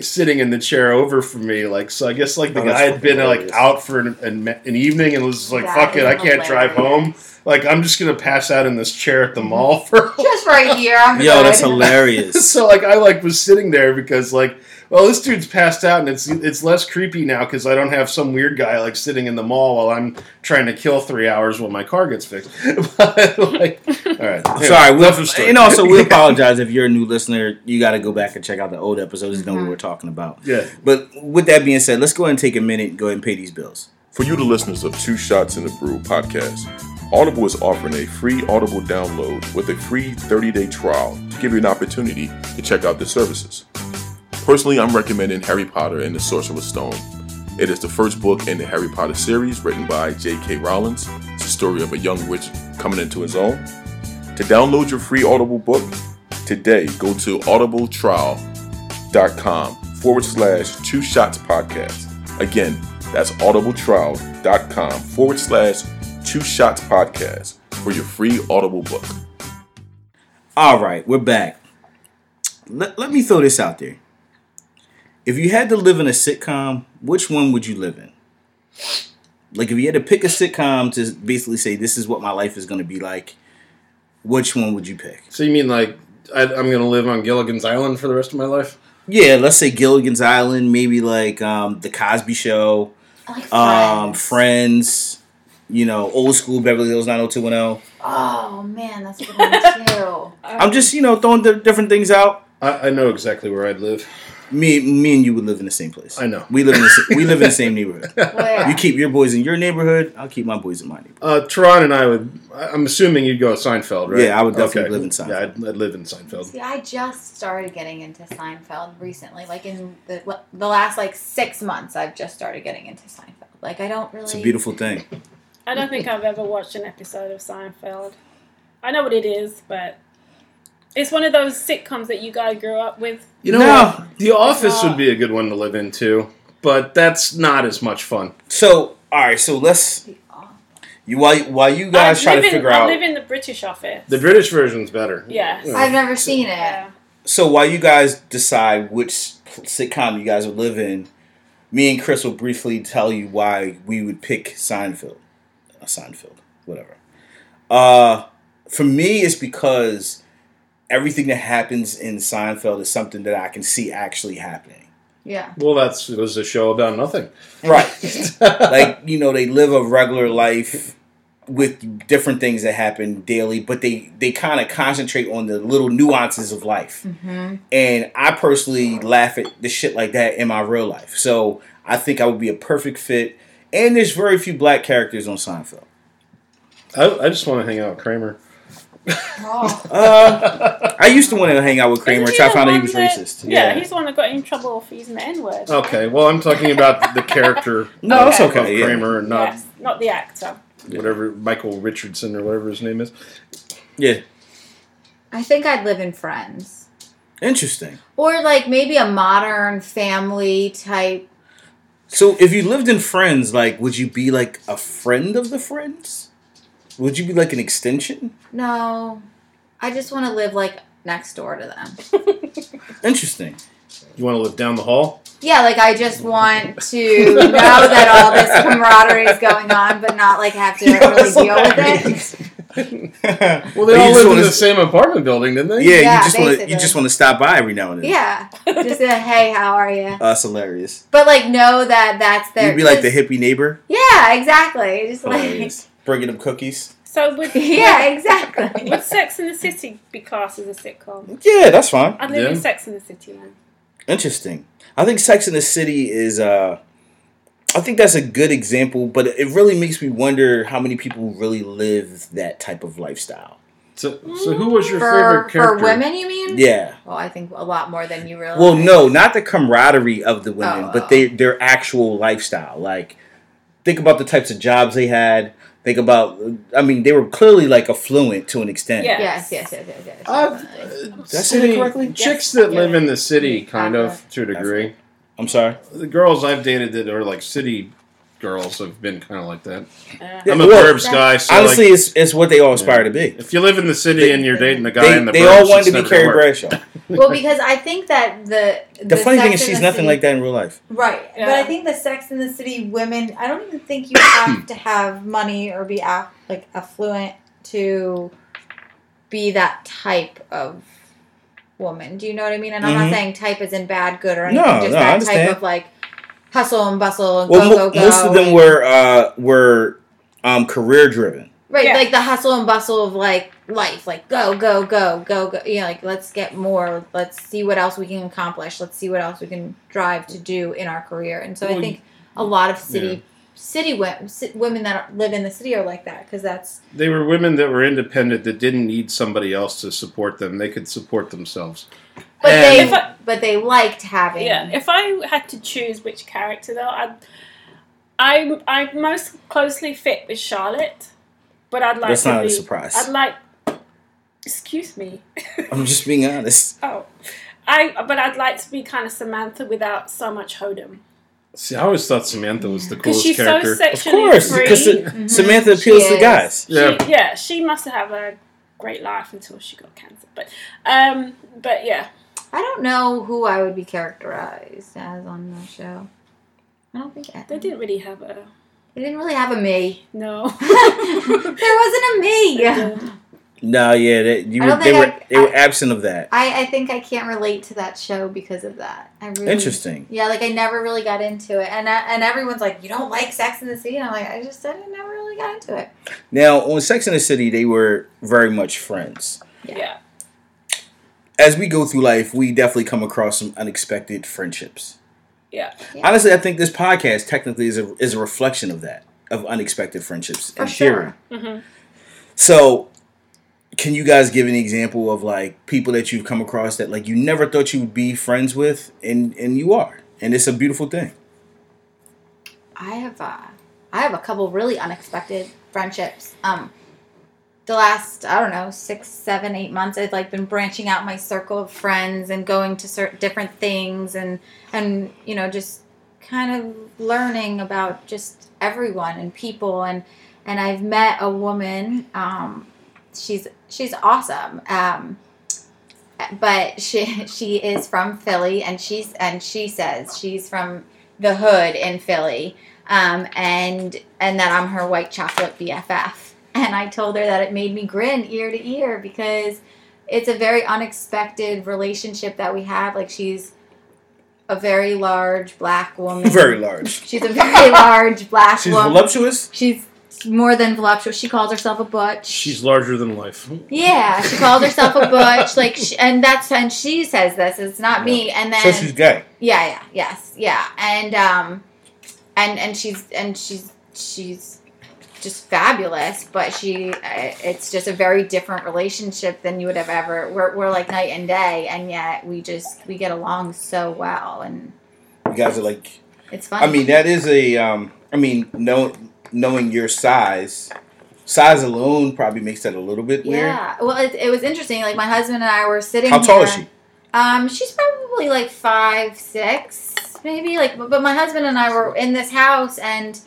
sitting in the chair over from me. Like so, I guess like the Oh, guy had been fucking like out for an, an, an evening and was like, That "Fuck it, I can't drive home. Like I'm just gonna pass out in this chair at the mm-hmm. mall for." Just right here. I'm Yo, good. that's hilarious. so like I like was sitting there because like well this dude's passed out and it's it's less creepy now because I don't have some weird guy like sitting in the mall while I'm trying to kill three hours while my car gets fixed. but like all right, Anyway, Sorry, we enough of and also we apologize if you're a new listener. You got to go back and check out the old episodes to know what mm-hmm. we're talking about. yeah. But with that being said, let's go ahead and take a minute and go ahead and pay these bills. For you, the listeners of Two Shots in the Brew podcast, Audible is offering a free Audible download with a free 30 day trial to give you an opportunity to check out the services. Personally, I'm recommending Harry Potter and the Sorcerer's Stone. It is the first book in the Harry Potter series written by J.K. Rowling. It's the story of a young witch coming into his own. To download your free Audible book today, go to audibletrial.com forward slash two shots podcast. Again, that's audibletrial.com forward slash two shots podcast for your free Audible book. All right, we're back. Let, let me throw this out there. If you had to live in a sitcom, which one would you live in? Like, if you had to pick a sitcom to basically say, this is what my life is going to be like, which one would you pick? So you mean like I, I'm gonna live on Gilligan's Island for the rest of my life? Yeah, let's say Gilligan's Island, maybe like um, The Cosby Show, I like um, Friends. Friends, you know, old school Beverly Hills 90210. Oh man, that's a good one too. I'm just, you know, throwing di- different things out. I, I know exactly where I'd live. Me, me and you would live in the same place. I know. We live in the, sa- we live in the same neighborhood. Where? You keep your boys in your neighborhood. I'll keep my boys in my neighborhood. Uh, Teron and I would. I- I'm assuming you'd go with Seinfeld, right? Yeah, I would definitely live in Seinfeld. Yeah, I'd, I'd live in Seinfeld. See, I just started getting into Seinfeld recently. Like in the the last like six months, I've just started getting into Seinfeld. Like I don't really. It's a beautiful thing. I don't think I've ever watched an episode of Seinfeld. I know what it is, but it's one of those sitcoms that you guys grew up with. You know, No. The Office would be a good one to live in too, but that's not as much fun. So, all right. So let's you while while you guys I try to live in- figure I out. live in the British office. The British version's better. Yes. Yeah. I've never seen it. So while you guys decide which sitcom you guys will live in, me and Chris will briefly tell you why we would pick Seinfeld. Uh, Seinfeld, whatever. Uh, for me, it's because everything that happens in Seinfeld is something that I can see actually happening. Yeah. Well, that's it was a show about nothing. Right. like you know, they live a regular life with different things that happen daily, but they they kind of concentrate on the little nuances of life. Mm-hmm. And I personally laugh at the shit like that in my real life. So I think I would be a perfect fit. And there's very few black characters on Seinfeld. I, I just want to hang out with Kramer. Oh. Uh, I used to want to hang out with Kramer Isn't until I found out he was that- racist. Yeah, he's the one that got in trouble for using the N word. Okay, well, I'm talking about the character No, it's Okay. okay. of yeah. Kramer and not Yes, not the actor. whatever Michael Richardson or whatever his name is. Yeah, I think I'd live in Friends. interesting. Or like maybe a modern family type. So, if you lived in Friends, like, would you be like a friend of the Friends? Would you be like an extension? No. I just want to live like next door to them. Interesting. You want to live down the hall? Yeah, like I just want to know that all this camaraderie is going on, but not like have to really deal with it. Well, they You all just lived in wanna- the same apartment building, didn't they? Yeah, Yeah, you just want to you just want to stop by every now and then. Yeah, just say, hey, how are you? Oh, that's hilarious. But like know that that's their. You'd be like the 'cause- hippie neighbor. Yeah, exactly. Just like. Hilarious. Bringing them cookies. So would Yeah, exactly. would Sex in the City be classed as a sitcom? Yeah, that's fine. I'd live in Sex in the City then. Interesting. I think Sex in the City is uh I think that's a good example, but it really makes me wonder how many people really live that type of lifestyle. So, so who was your for favorite character? for women, you mean? Yeah. Well, I think a lot more than you realize. Well, no, not the camaraderie of the women, Oh. but they their actual lifestyle. Like think about the types of jobs they had. Think about I mean, they were clearly like affluent to an extent. Yeah. Yes, yes, yes, yes, yes. Uh, definitely. Did I say that city- correctly? Chicks Yes. that live in the city, kind of to a degree. I'm sorry. The girls I've dated that are like city girls have been kind of like that. Uh, I'm a well, burbs guy, so Honestly, like, it's, it's what they all aspire to be. if you live in the city and you're dating a guy They, in the they burbs, all wanted it's to be Carrie work. Bradshaw. well, because I think that the The, funny thing is, she's nothing City- like that in real life. Right, Yeah. but I think the Sex in the City women. I don't even think you have to have money or be aff- like affluent to be that type of woman. Do you know what I mean? And I'm Mhm. not saying type is in bad, good, or anything. No, just no, I that understand. type of like hustle and bustle and Well, go mo- go go. most of them were uh, were um, career driven. right, Yeah. like the hustle and bustle of like life, like go go go go go. You know, like let's get more. Let's see what else we can accomplish. Let's see what else we can drive to do in our career. And so I think a lot of city city women, women that live in the city are like that because that's They were women that were independent that didn't need somebody else to support them. They could support themselves. But And- they I- but they liked having yeah, if I had to choose which character though, I'd I I most closely fit with Charlotte, but I'd like That's to not a surprise. I'd like. Excuse me. I'm just being honest. oh, I but I'd like to be kind of Samantha without so much hoedom See, I always thought Samantha was the coolest she's character. so Of course, free. because Mhm. Samantha She appeals to is. guys. yeah. She, yeah, she must have had a great life until she got cancer. But um, but yeah, I don't know who I would be characterized as on the show. I don't think they didn't really have a They didn't really have a me. no. there wasn't a me. Yeah. No, yeah, they, you I were, don't they think were I- they were I- absent of that. I, I think I can't relate to that show because of that. I really Interesting. Yeah, like I never really got into it, and I, and everyone's like, "You don't like Sex in the City?" And I'm like, I just said I never really got into it. Now on Sex in the City, they were very much friends. yeah. As we go through life, we definitely come across some unexpected friendships. Yeah. Yeah. Honestly, I think this podcast technically is a is a reflection of that of unexpected friendships For in sure. theory. hmm So, can you guys give an example of like people that you've come across that like you never thought you would be friends with, and and you are, and it's a beautiful thing. I have uh, I have a couple really unexpected friendships. Um, the last I don't know six, seven, eight months, I've like been branching out my circle of friends and going to certain different things and and you know just kind of learning about just everyone and people and and I've met a woman. Um, she's she's awesome. Um, but she she is from Philly and she's and she says she's from the hood in Philly, um, and and that I'm her white chocolate BFF. And I told her that it made me grin ear to ear because it's a very unexpected relationship that we have. Like she's a very large black woman. Very large. She's a very large black She's woman. voluptuous. She's more than voluptuous. She calls herself a butch. She's larger than life. yeah, she calls herself a butch. Like, she, and that's and she says this. It's not me. And then So she's gay. yeah, yeah, yes, yeah, and um, and and she's and she's she's just fabulous. But she, uh, it's just a very different relationship than you would have ever. We're we're like night and day, and yet we just we get along so well, and You guys are like. it's funny. I mean, that is a. Um, I mean, know, knowing your size, size alone probably makes that a little bit weird. yeah. Well, it, it was interesting. Like my husband and I were sitting. How tall is she? Um, she's probably like five, six, maybe. Like, but my husband and I were in this house, and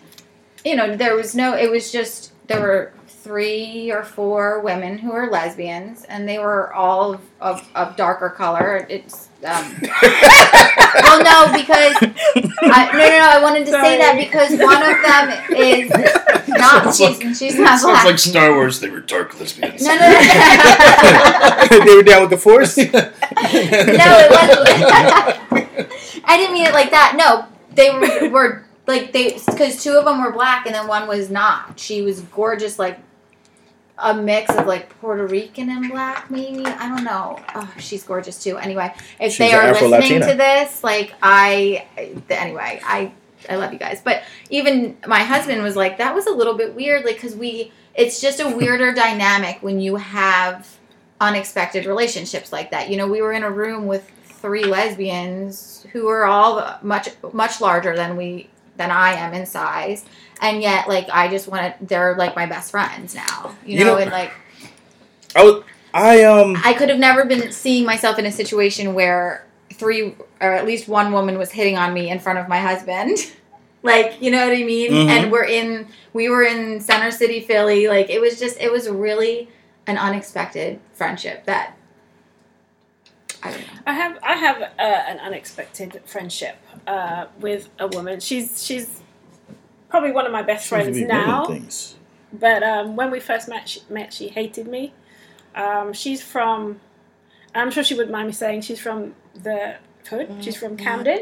you know, there was no. It was just there were three or four women who were lesbians, and they were all of, of, of darker color. It's um, well, no, because I, no, no, no. I wanted to say that because one of them is not. Sounds She's, she's not Sounds black. like Star Wars. They were dark lesbians. no, no, no. they were down with the force. no, it wasn't. I didn't mean it like that. No, they were, were like they because two of them were black and then one was not. She was gorgeous, like a mix of like Puerto Rican and black, maybe. I don't know. Oh, she's gorgeous too. Anyway, if She's they are listening to this, like I, anyway, I. I love you guys, but even my husband was like, "That was a little bit weird," like because we, it's just a weirder dynamic when you have unexpected relationships like that. You know, we were in a room with three lesbians who were all much much larger than we than I am in size, and yet like I just wanted they're like my best friends now. You, You know, know- and like I was, I um. I could have never been seeing myself in a situation where three or at least one woman was hitting on me in front of my husband. like, you know what I mean? Mhm. And we're in we were in Center City, Philly. Like it was just it was really an unexpected friendship that I. I have I have uh, an unexpected friendship uh, with a woman. She's she's probably one of my best friends be now. But um, when we first met, she, met, she hated me. Um, she's from. I'm sure she wouldn't mind me saying she's from the hood. She's from Camden,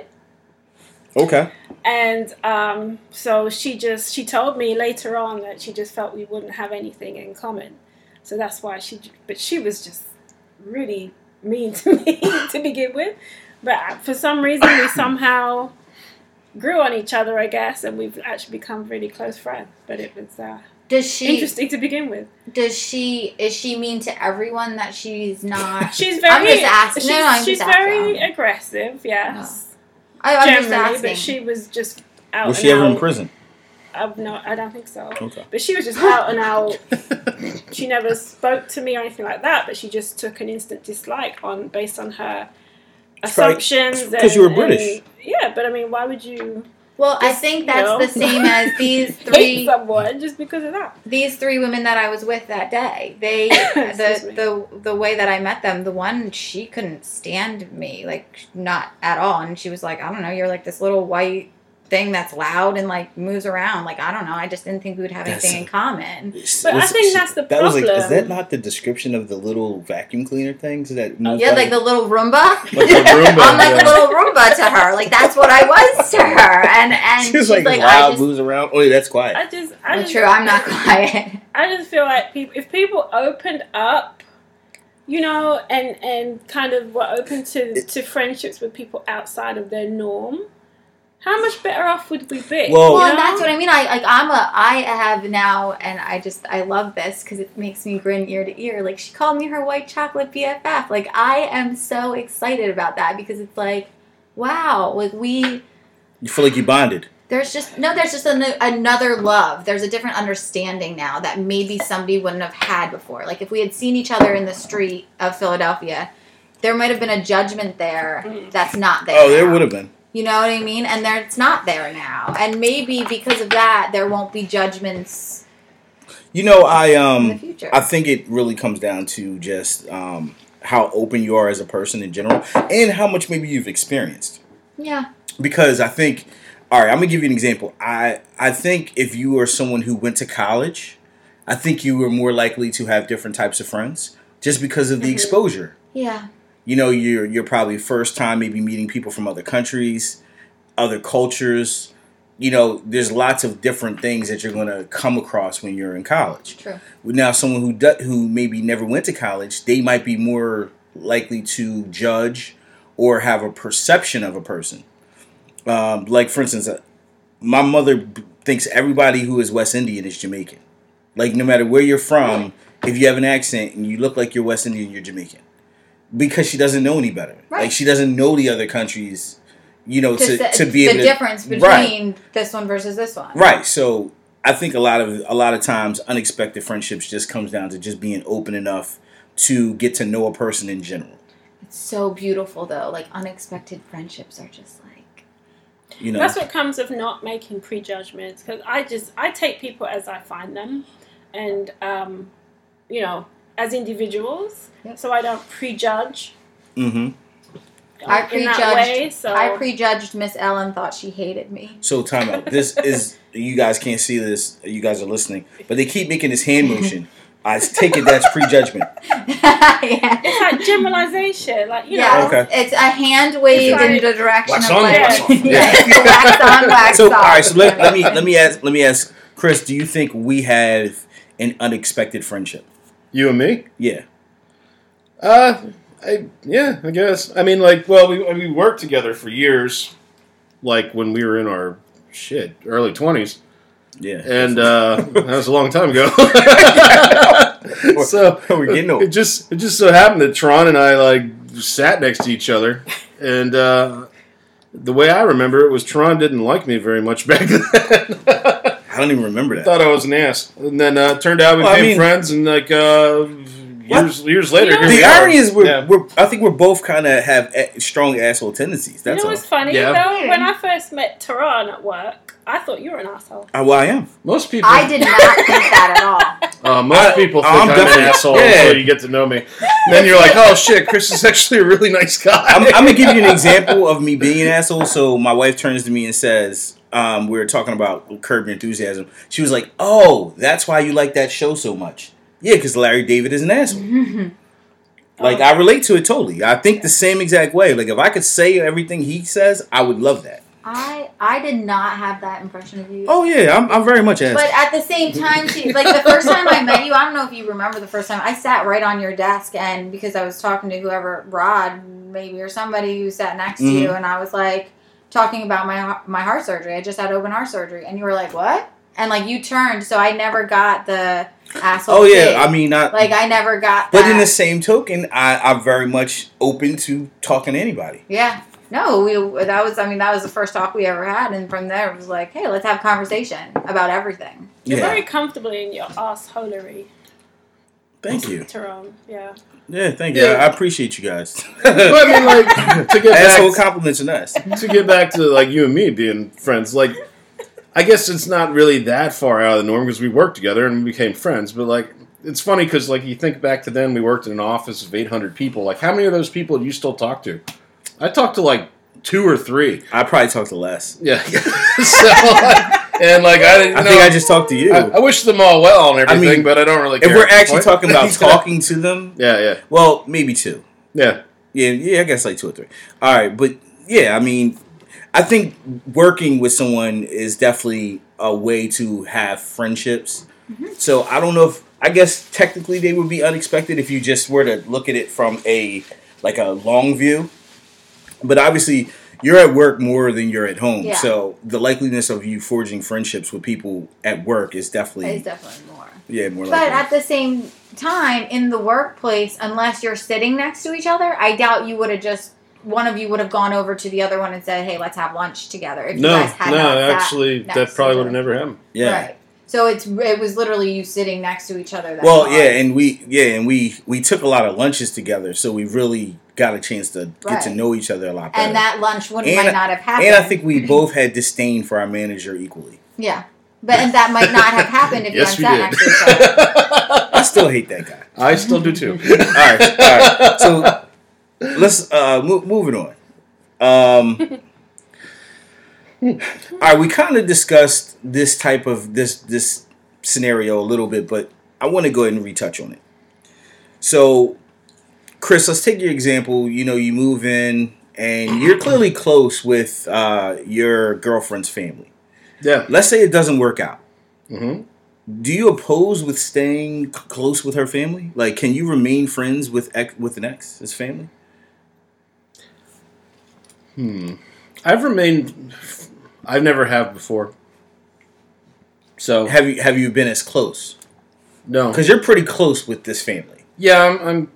Okay. and um, so she just she told me later on that she just felt we wouldn't have anything in common. So that's why she. But she was just really mean to me to begin with. But for some reason, we somehow grew on each other, I guess, and we've actually become really close friends. But it was uh, Does she interesting to begin with. does she is she mean to everyone that she's not She's very. I'm just asking. She's, No, no, I'm she's just very asking. aggressive. Yes, I, I'm just asking. but she was just out. Was and she ever in prison? I've no, I don't think so. Okay. But she was just out and out. She never spoke to me or anything like that. But she just took an instant dislike on based on her assumptions. it's 'cause you were British. and- yeah, but I mean, why would you well, I Just, think you that's know. the same as these three someone just because of that? these three women that I was with that day, they Excuse the the the way that I met them, the one she couldn't stand me, like not at all, and she was like, I don't know, you're like this little white thing that's loud and like moves around, like I don't know, I just didn't think we would have That's- anything in common. But I think that's the That was like, is that not the description of the little vacuum cleaner things that move? Yeah, by- like the little Roomba. Like the Roomba, I'm like yeah. a little Roomba to her, like that's what I was to her, and and She was she's like, like, loud, I just. moves around. Oh, yeah, that's quiet. I just, I Well, just, true, I'm not quiet. I just feel like people, if people opened up, you know, and and kind of were open to to friendships with people outside of their norm, how much better off would we be? Well- Well, and that's what I mean. I like I'm a I have now, and I just I love this because it makes me grin ear to ear. Like she called me her white chocolate BFF. Like I am so excited about that because it's like, wow, like we You feel like you bonded. there's just no there's just an, another love. There's a different understanding now that maybe somebody wouldn't have had before. Like if we had seen each other in the street of Philadelphia. There might have been a judgment there Mhm. that's not there. Oh, there would have been. You know what I mean? And there, it's not there now. And maybe because of that, there won't be judgments You know, I in the um, future. I think it really comes down to just um, how open you are as a person in general, and how much maybe you've experienced. yeah. because I think all right, I'm gonna give you an example. I I think if you are someone who went to college, I think you were more likely to have different types of friends just because of the Mhm. exposure. Yeah. You know, you're you're probably first time maybe meeting people from other countries, other cultures. You know, there's lots of different things that you're gonna come across when you're in college. True. Now, someone who do, who maybe never went to college, they might be more likely to judge or have a perception of a person. Um, like, for instance, uh, my mother b- thinks everybody who is West Indian is Jamaican. Like no matter where you're from, if you have an accent and you look like you're West Indian, you're Jamaican. Because she doesn't know any better. Right. Like she doesn't know the other countries, you know, to, the, to be the able to difference between Right. this one versus this one. Right. So I think a lot of a lot of times unexpected friendships just comes down to just being open enough to get to know a person in general. It's so beautiful though. Like unexpected friendships are just like You know. That's what comes of not making prejudgments because I just I take people as I find them, and um, you know as individuals, Yep. so I don't prejudge. hmm I in prejudged. way. So I prejudged Miss Ellen. Thought she hated me. So time out. This is you guys can't see this. You guys are listening, but they keep making this hand motion. I take it that's prejudgment. yeah. it's like generalization, like you Yeah, know. Okay. it's a hand wave It's in the direction wax of on, like, wax off. yeah, it's wax on, wax So off. all right. So let, let me let me ask let me ask Chris. Do you think we have an unexpected friendship? You and me? Yeah. Uh, I yeah, I guess. I mean, like, well, we we worked together for years, like when we were in our shit early twenties, Yeah. and uh, that was a long time ago. so We're getting old. it just it just so happened that Tron and I like sat next to each other, and uh, the way I remember it was Tron didn't like me very much back then. I don't even remember that. Thought I was an ass, and then uh, turned out we Well, I became mean- friends, and like uh, years years later, You know- The irony is, we're, Yeah. we're I think we're both kind of have a- strong asshole tendencies. You That's know all. what's funny Yeah. though? When I first met Tehran at work, I thought you were an asshole. Uh, well, I am. most people. I did not think that at all. Uh, most I- people think I'm I'm, an asshole yeah. until you get to know me. And then you're like, oh shit, Chris is actually a really nice guy. I'm, I'm gonna give you an example of me being an asshole. So my wife turns to me and says, um, "We were talking about Curb Your Enthusiasm." She was like, "Oh, that's why you like that show so much." Yeah, because Larry David is an asshole. Like I relate to it totally. I think the same exact way. Like if I could say everything he says, I would love that. I I did not have that impression of you. Oh yeah, I'm, I'm very much asshole. But at the same time, too, like the first time I met you, I don't know if you remember the first time I sat right on your desk, and because I was talking to whoever, Rod maybe or somebody who sat next to you, Mhm. and I was like talking about my my heart surgery. I just had open heart surgery, and you were like, "What?" And like you turned, so I never got the asshole. oh yeah, thing. I mean, I, like I never got. but that. in the same token, I, I'm very much open to talking to anybody. Yeah. No, we that was I mean that was the first talk we ever had and from there it was like, hey, let's have a conversation about everything. You're Yeah. very comfortable in your assholery, Thank you. Tehran. Yeah. Yeah, thank you. Yeah. I, appreciate you guys. But I mean, like to get Asshole back compliments are nice. to get back to like you and me being friends, like I guess it's not really that far out of the norm because we worked together and we became friends. But like, it's funny because like you think back to then, we worked in an office of 800 people. Like, how many of those people do you still talk to? I talked to like two or three. I probably talk to less. Yeah. so like, and like I didn't. I know, think I just talked to you. I, I wish them all well and I everything, mean, but I don't really. Care if we're actually What? talking about talking to them, yeah, yeah, well, maybe two. yeah. Yeah, yeah, I guess like two or three. All right, but yeah, I mean, I think working with someone is definitely a way to have friendships. Mm-hmm. So I don't know if I guess technically they would be unexpected if you just were to look at it from a like a long view. But obviously, you're at work more than you're at home. Yeah. So the likeliness of you forging friendships with people at work is definitely It's definitely more. yeah more But likely. at the same time, in the workplace, unless you're sitting next to each other, I doubt you would have just one of you would have gone over to the other one and said, "Hey, let's have lunch together." If you No, guys had no, not actually, that probably would have never happened. yeah. Right. So it's it was literally you sitting next to each other. That Well, long. yeah, and we yeah, and we we took a lot of lunches together, so we really got a chance to get to know each other a lot better. and that lunch wouldn't And- might not have happened. and I think we both had disdain for our manager equally. yeah, but and that might not have happened if Yes, you we hadn't did. sat next to each other. I still hate that guy. I still do too. All right, all right. So let's uh mo- moving on. Um all right, we kind of discussed this type of this this scenario a little bit, but I want to go ahead and retouch on it. So, Chris, let's take your example. You know, you move in and you're clearly close with uh, your girlfriend's family. yeah. Let's say it doesn't work out. hmm Do you oppose with staying close with her family? Like, can you remain friends with ex- with an ex, his family? Hmm. I've remained. I've never have before. So Have you have you been as close? No. Because you're pretty close with this family. Yeah, I'm, I'm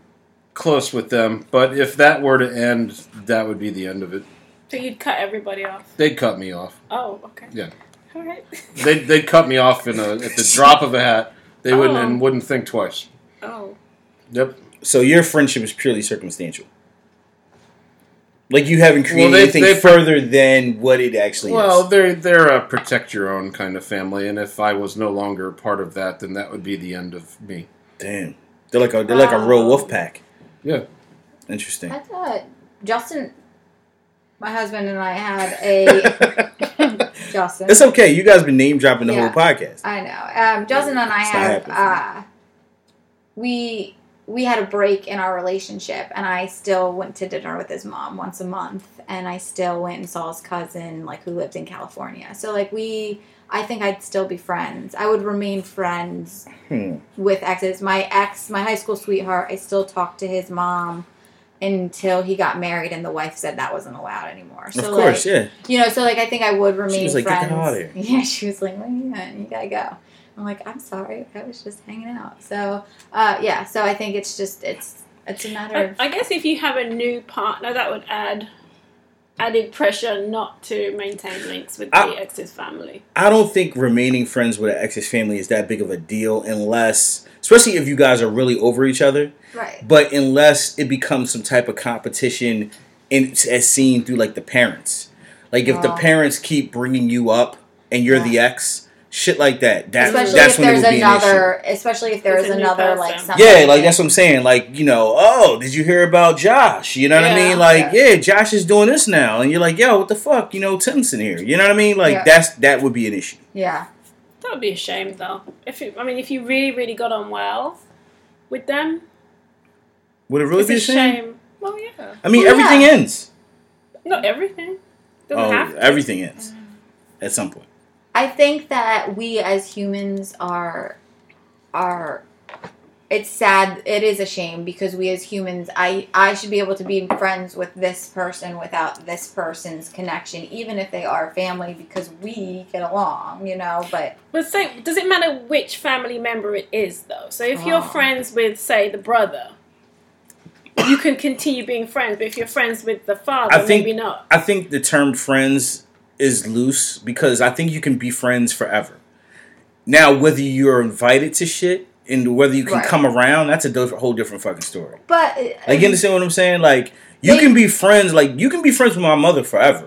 close with them, but if that were to end, that would be the end of it. So you'd cut everybody off. They'd cut me off. Oh, okay. Yeah. All right. They'd, they'd cut me off in a, at the drop of a hat. They wouldn't Oh. and wouldn't think twice. Oh. Yep. So your friendship is purely circumstantial. Like you haven't created Well, they- anything they- further than what it actually Well, is. they're they're a protect your own kind of family, and if I was no longer part of that, then that would be the end of me. Damn, they're like a they're like a real oh. wolf pack. Yeah. Interesting. I thought Justin, my husband, and I had a Justin. It's okay. You guys been name dropping the Yeah. whole podcast. I know. Um, Justin and I It's have uh, we we had a break in our relationship, and I still went to dinner with his mom once a month, and I still went and saw his cousin, like who lived in California. So like we, I think I'd still be friends. I would remain friends Hmm. with exes. My ex, my high school sweetheart, I still talk to his mom until he got married, and the wife said that wasn't allowed anymore. So of course, like, yeah. you know, so like I think I would remain was like, "Get the friends. here." Yeah, she was like, "What are you? You gotta go." I'm like, "I'm sorry, I was just hanging out." So, uh, yeah, so I think it's just it's it's a matter I, of I guess if you have a new partner, that would add added pressure not to maintain links with I- the ex's family. I don't think remaining friends with an ex's family is that big of a deal unless, especially if you guys are really over each other. right. But unless it becomes some type of competition, in, as seen through like the parents, like if the Oh. parents keep bringing you up and you're the ex, shit like that. That especially that's if when it there's would be an issue. another, especially if there's With a new another person. like something. Yeah, like that's what I'm saying. Like, you know, oh, did you hear about Josh? You know what I mean? Like, yeah. Josh is doing this now. And you're like, yo, what the fuck? You know, Tim's in here. You know what I mean? Like Yeah. that's that would be an issue. Yeah, That would be a shame, though. If it, I mean, if you really, really got on well with them, Would it really be a a shame? shame. Well, yeah. I mean, Well, everything yeah. ends. Not everything. Doesn't Oh, have everything ends mm. at some point. I think that we as humans are are it's sad it is a shame because we as humans I I should be able to be friends with this person without this person's connection even if they are family because we get along, you know, but But say, does it matter which family member it is, though? So if you're Oh. friends with, say, the brother, you can continue being friends. But if you're friends with the father, I think- maybe not. I think the term friends is loose because I think you can be friends forever. Now, whether you're invited to shit and whether you can Right. come around, that's a different, whole different fucking story. but uh, Like, you understand what I'm saying? Like, you They- can be friends. Like, you can be friends with my mother forever.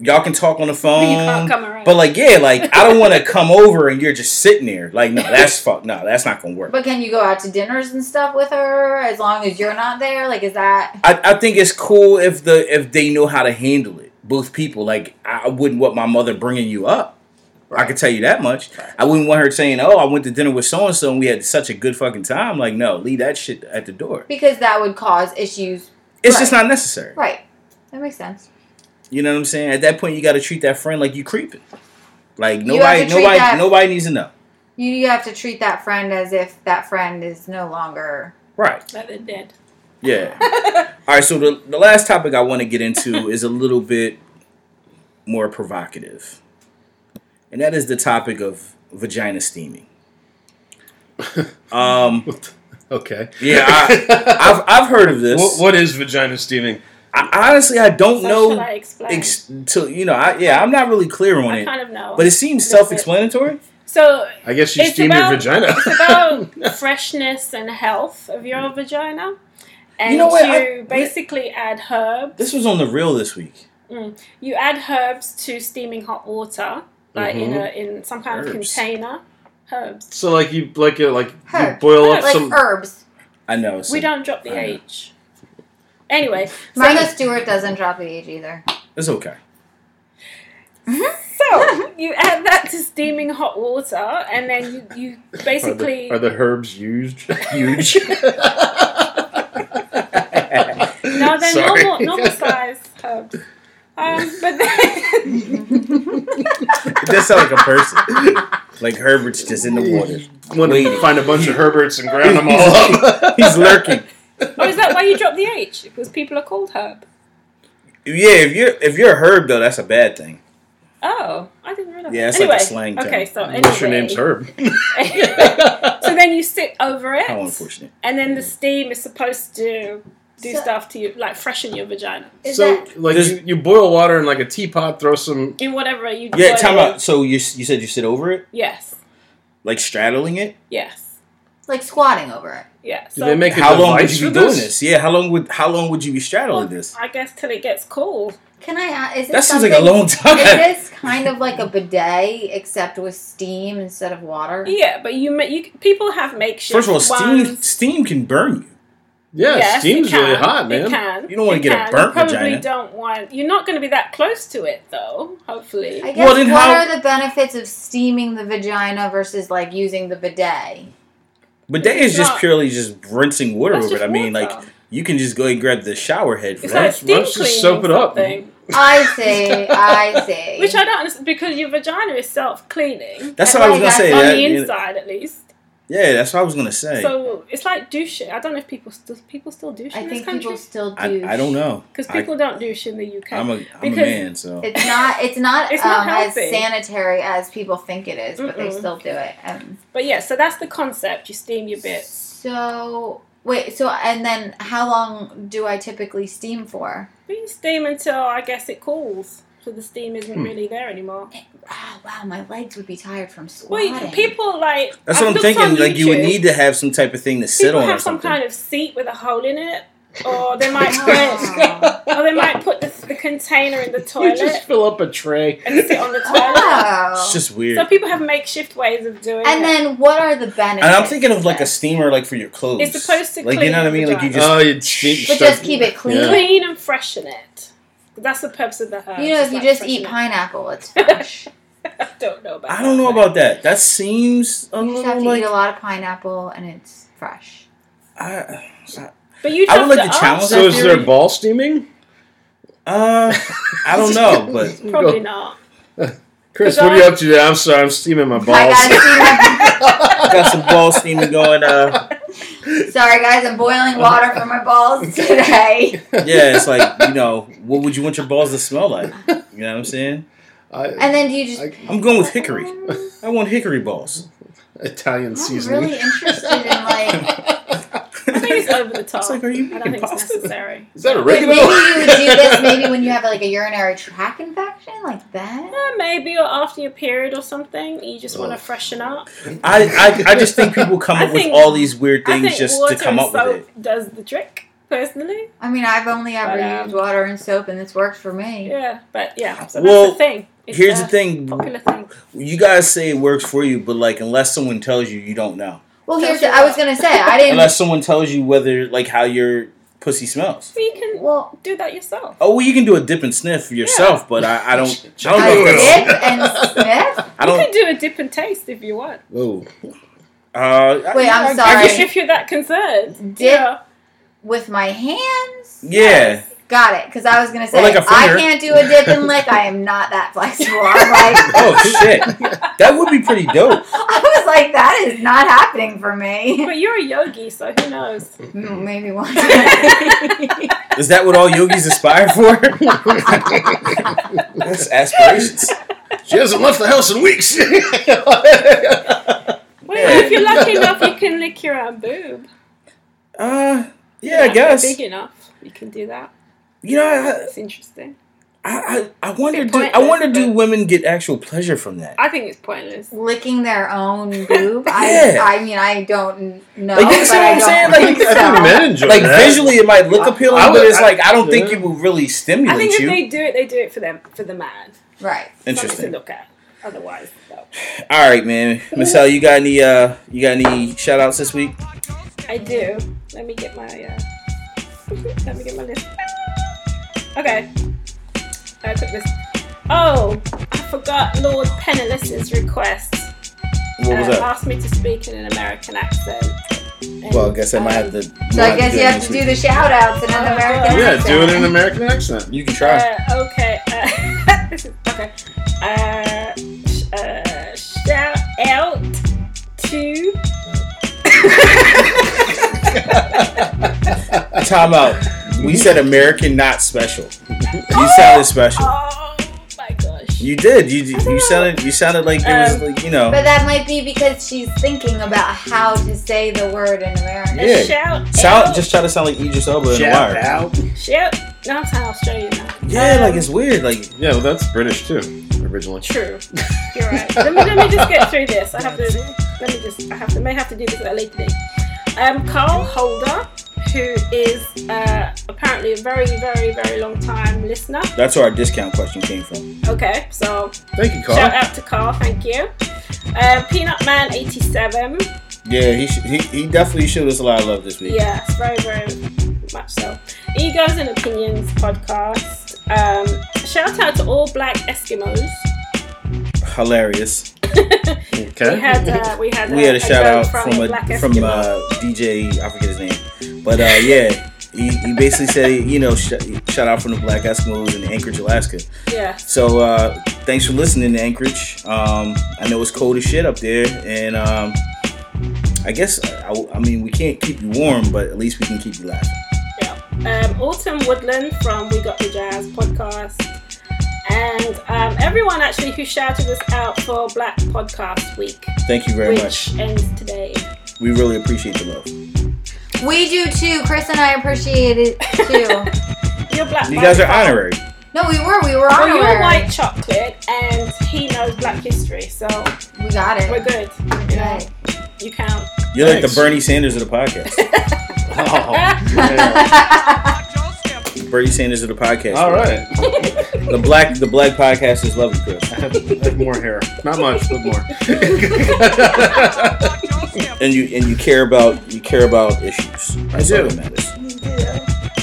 Y'all can talk on the phone. you can't come. But like, yeah, like I don't want to come over and you're just sitting there. Like, no, that's fuck. No, that's not gonna work. but can you go out to dinners and stuff with her as long as you're not there? Like is that I, I think it's cool if the if they know how to handle it. Both people. Like, I wouldn't want my mother bringing you up. I can tell you that much. I wouldn't want her saying, "Oh, I went to dinner with so and so and we had such a good fucking time." Like, no, leave that shit at the door. because that would cause issues. It's just not necessary. Right. That makes sense. You know what I'm saying? At that point, you got to treat that friend like you creeping. Like nobody, have to treat nobody, that- nobody needs to know. You, you have to treat that friend as if that friend is no longer Right? Like dead. Yeah. All right. So the the last topic I want to get into is a little bit more provocative, and that is the topic of vagina steaming. Um. Okay. Yeah, I, I've I've heard of this. What, what is vagina steaming? I, honestly, I don't So know. should I explain? Ex- to you know, I, yeah, I'm not really clear on I it, kind of know. but it seems That's self-explanatory. so I guess you It's steam about- your vagina. it's about freshness and health of your vagina. And You know what, you I- basically add herbs. This was on the real this week. Mm. You add herbs to steaming hot water, like in a in mm-hmm. some kind of container. Herbs. so like you like you like you Herb. boil up like some. herbs. I know. It's We don't drop the I know. H. Anyway, so, Martha Stewart doesn't drop the age either. It's okay. so you add that to steaming hot water, and then you, you Are basically the, are the herbs used? Huge. no, they're Sorry. normal normal size herbs. Um, but then It does sound like a person. Like Herbert's just in the water. Want to find a bunch of Herberts and ground them all up. He's lurking. oh, is that why you dropped the H? Because people are called herb. Yeah, if you're if you're a herb though, that's a bad thing. Oh, I didn't realize. Yeah, it's anyway, like a slang term. Okay, so anyway, Unless your name's Herb. so then you sit over it, How unfortunate. and then the steam is supposed to do So- stuff to you, like freshen your vagina Is so, that like, you, you boil water in like a teapot, throw some. in whatever you. Yeah, boil time out. So you you said you sit over it, Yes, like straddling it. yes, like squatting over it? yeah. Do So they make How long would you be doing this? this? Yeah, how long would how long would you be straddling well, this? I guess till it gets cool. Can I ask? Is That seems like a long time. Is this kind of like a bidet except with steam instead of water? Yeah, but you you people have makeshift. First of all, steam ones. steam can burn you. Yeah, Yes, steam's it can. really hot, It man. can. You don't wanna It get a can. burnt You probably vagina. don't want. You're not going to be that close to it, though. Hopefully. I guess Well, what how- are the benefits of steaming the vagina versus like using the bidet? But that It's is just not- purely just rinsing water over it. I mean, water. like you can just go and grab the shower head for It's that. like let's just cleaning soap it up. something. I see. I see. Which I don't understand because your vagina is self cleaning. That's what I was gonna say. on that- the inside, at least. Yeah, that's what I was gonna say. So it's like douche. I don't know if people still people still douche I in think this country people still I, do. I don't know. because I- people don't douche in the UK. I'm a I'm a Because- man, so It's not. It's not, It's not um, as sanitary as people think it is, but they Mm-mm. still do it. Um, but yeah, so that's the concept. You steam your bits. so wait. So and then how long do I typically steam for? You steam until I guess it cools, so the steam isn't Hmm. really there anymore. Oh wow, my legs would be tired from Well, squatting. you- people like that's I've what I'm thinking. Like you would need to have some type of thing to sit people on or have some kind of seat with a hole in it, or they might Oh. put, or they might put the, the container in the toilet. You toilet just fill up a tray. and sit on the toilet. Oh. It's just weird. So people have makeshift ways of doing and it. And then what are the benefits? and I'm thinking of like a steamer, like for your clothes. It's supposed to like you know what I mean. Like you just Oh, you'd steam- But just keep it clean. Yeah. clean and freshen it. That's the purpose of the herb. You know, if you like just eat it. pineapple, it's fresh. I don't know about. I don't that, know about that. That seems a you just have to like eat a lot of pineapple, and it's fresh. I, But you I would like to ask. challenge So that is there ball steaming? uh, I don't know, but Probably not. Chris, Cause what are you up to today? I'm sorry, I'm steaming my I balls. got some ball steaming going. Uh, gotta- Sorry, guys, I'm boiling water for my balls today. yeah, it's like you know, what would you want your balls to smell like? You know what I'm saying? I, And then do you just? I- I'm going with hickory. I want hickory balls. Italian I'm seasoning. really interested in like. I think it's over the top. It's like, are you I don't making think it's necessary. Is that Wait, oregano? maybe you would do this maybe when you have like a urinary tract infection, like that. Uh, maybe or after your period or something, you just want to freshen up. I, I I just think people come I up with all these weird things just water to come and up with it. does the trick. Personally, I mean, I've only ever But, um, used water and soap, and it's worked for me. yeah, but yeah. So Well, that's the thing. It's Here's a the thing: Popular thing. you guys say it works for you, but like unless someone tells you, you don't know. Well, here's Tell the, I was gonna say I didn't. Unless someone tells you whether like how your pussy smells. So you can well, do that yourself. Oh, well, you can do a dip and sniff yourself, but I, I don't. I don't know if that's. dip and sniff. I don't. You can do a dip and taste if you want. Oh, Uh, I- Wait, I'm I- I sorry. guess- If you're that concerned. Dip Yeah. with my hands. Yeah. Got it. Because I was gonna say Or like a I finger. can't do a dip and lick. I am not that flexible. I'm like, Oh shit, that would be pretty dope. I was like, that is not happening for me. But you're a yogi, so who knows? Maybe one day. Is that what all yogis aspire for? That's aspirations. she hasn't left the house in weeks. Well, if you're lucky enough, you can lick your own boob. Uh, yeah, I guess. Big enough, you can do that. You know, I, It's interesting. I, I, I wonder. Do, I wonder, do women get actual pleasure from that? I think it's pointless. Licking their own boob. Yeah. I, I mean, I don't know, Like, you see what I I'm don't saying? think Like, I think so. men enjoy Like that. visually, it might look appealing, I but would- it's like I don't think it will really stimulate I stimulate think if you. they do it, they do it for them, for the man. Right. Something to look at. Otherwise, no. All right, man. Michelle, you got any? Uh, you got any shout outs this week? I do. Let me get my. Uh, let me get my list. Okay. I took this. Oh, I forgot Lord Penniless's request. What was uh, that? Asked me to speak in an American accent. And, Well, I guess I might have um, to. So I guess you have to do the shout outs in an American accent. yeah, accent. do it in an American accent. You can try. Uh, okay. Uh, this is okay. Uh, sh- uh, shout out to. Time out. We said American, not special. You sounded special. Oh my gosh. You did. You you sounded you sounded like there was Um, like you know. But that might be because she's thinking about how to say the word in American. Yeah. Shout Sound out. just try to sound like Idris Elba in the Shout wire. out. Shout. No, I'm saying Australian now. Yeah, Um, like it's weird. Like Yeah, well, that's British too, originally. True. You're right. let, me, let me just get through this. I have to. Let me just. I have to. May have to do this at a later date. Um, Carl Holder, who is uh, apparently a very, very, very long time listener. that's where our discount question came from. Okay, so Thank you, Carl. shout out to Carl. Thank you. Uh, Peanut Man 87. Yeah, he sh- he, he definitely showed us a lot of love this week. Yes, very, very much so. Egos and Opinions podcast. Um, shout out to all black Eskimos. Hilarious. Okay. We had uh, we had We had a shout out from a a from Eskimo. uh, DJ. I forget his name, but uh, yeah, he, he basically said you know sh- shout out from the Black Eskimos in Anchorage, Alaska. yeah. So uh, thanks for listening to Anchorage. Um, I know it's cold as shit up there, and um, I guess I, I mean we can't keep you warm, but at least we can keep you laughing. Yeah. Um, Autumn Woodland from We Got the Jazz podcast. And um, everyone actually who shouted us out for Black Podcast Week, Thank you very which much. ends today. We really appreciate the love. We do too. Chris and I appreciate it too. You're Black. You guys are far. honorary. no, we were. We were Well, on you're white chocolate, and he knows Black history, so We got it. we're good. You know, Right. you count. You're like the Bernie Sanders of the podcast. Oh, yeah. Bernie Sanders of the podcast. All right. The black the black podcasters love you, Chris. I have, I have more hair. Not much, but more. And you and you care about you care about issues. That's do. all that matters.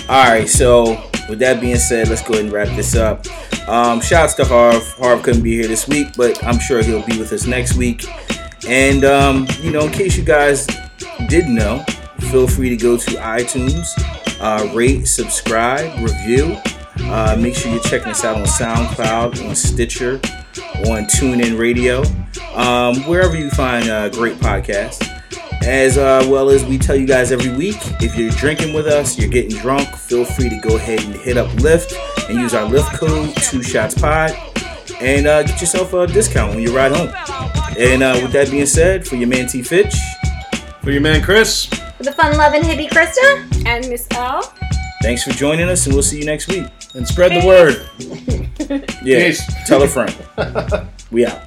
All right, so with that being said, let's go ahead and wrap this up. Um, shouts to Harv. Harv couldn't be here this week, but I'm sure he'll be with us next week. And um, you know, in case you guys didn't know, feel free to go to iTunes, uh, rate, subscribe, review. Uh, make sure you're checking us out on SoundCloud, on Stitcher, on TuneIn Radio, um, wherever you find uh, great podcasts. As uh, well as we tell you guys every week, if you're drinking with us, you're getting drunk, feel free to go ahead and hit up Lyft and use our Lyft code, Two Shots Pod, and uh, get yourself a discount when you ride home. And uh, with that being said, for your man T Fitch, For your man, Chris. For the fun loving hippie Krista. And Miss L. thanks for joining us, and we'll see you next week. And spread the word. Yeah, Peace. tell a friend. we out.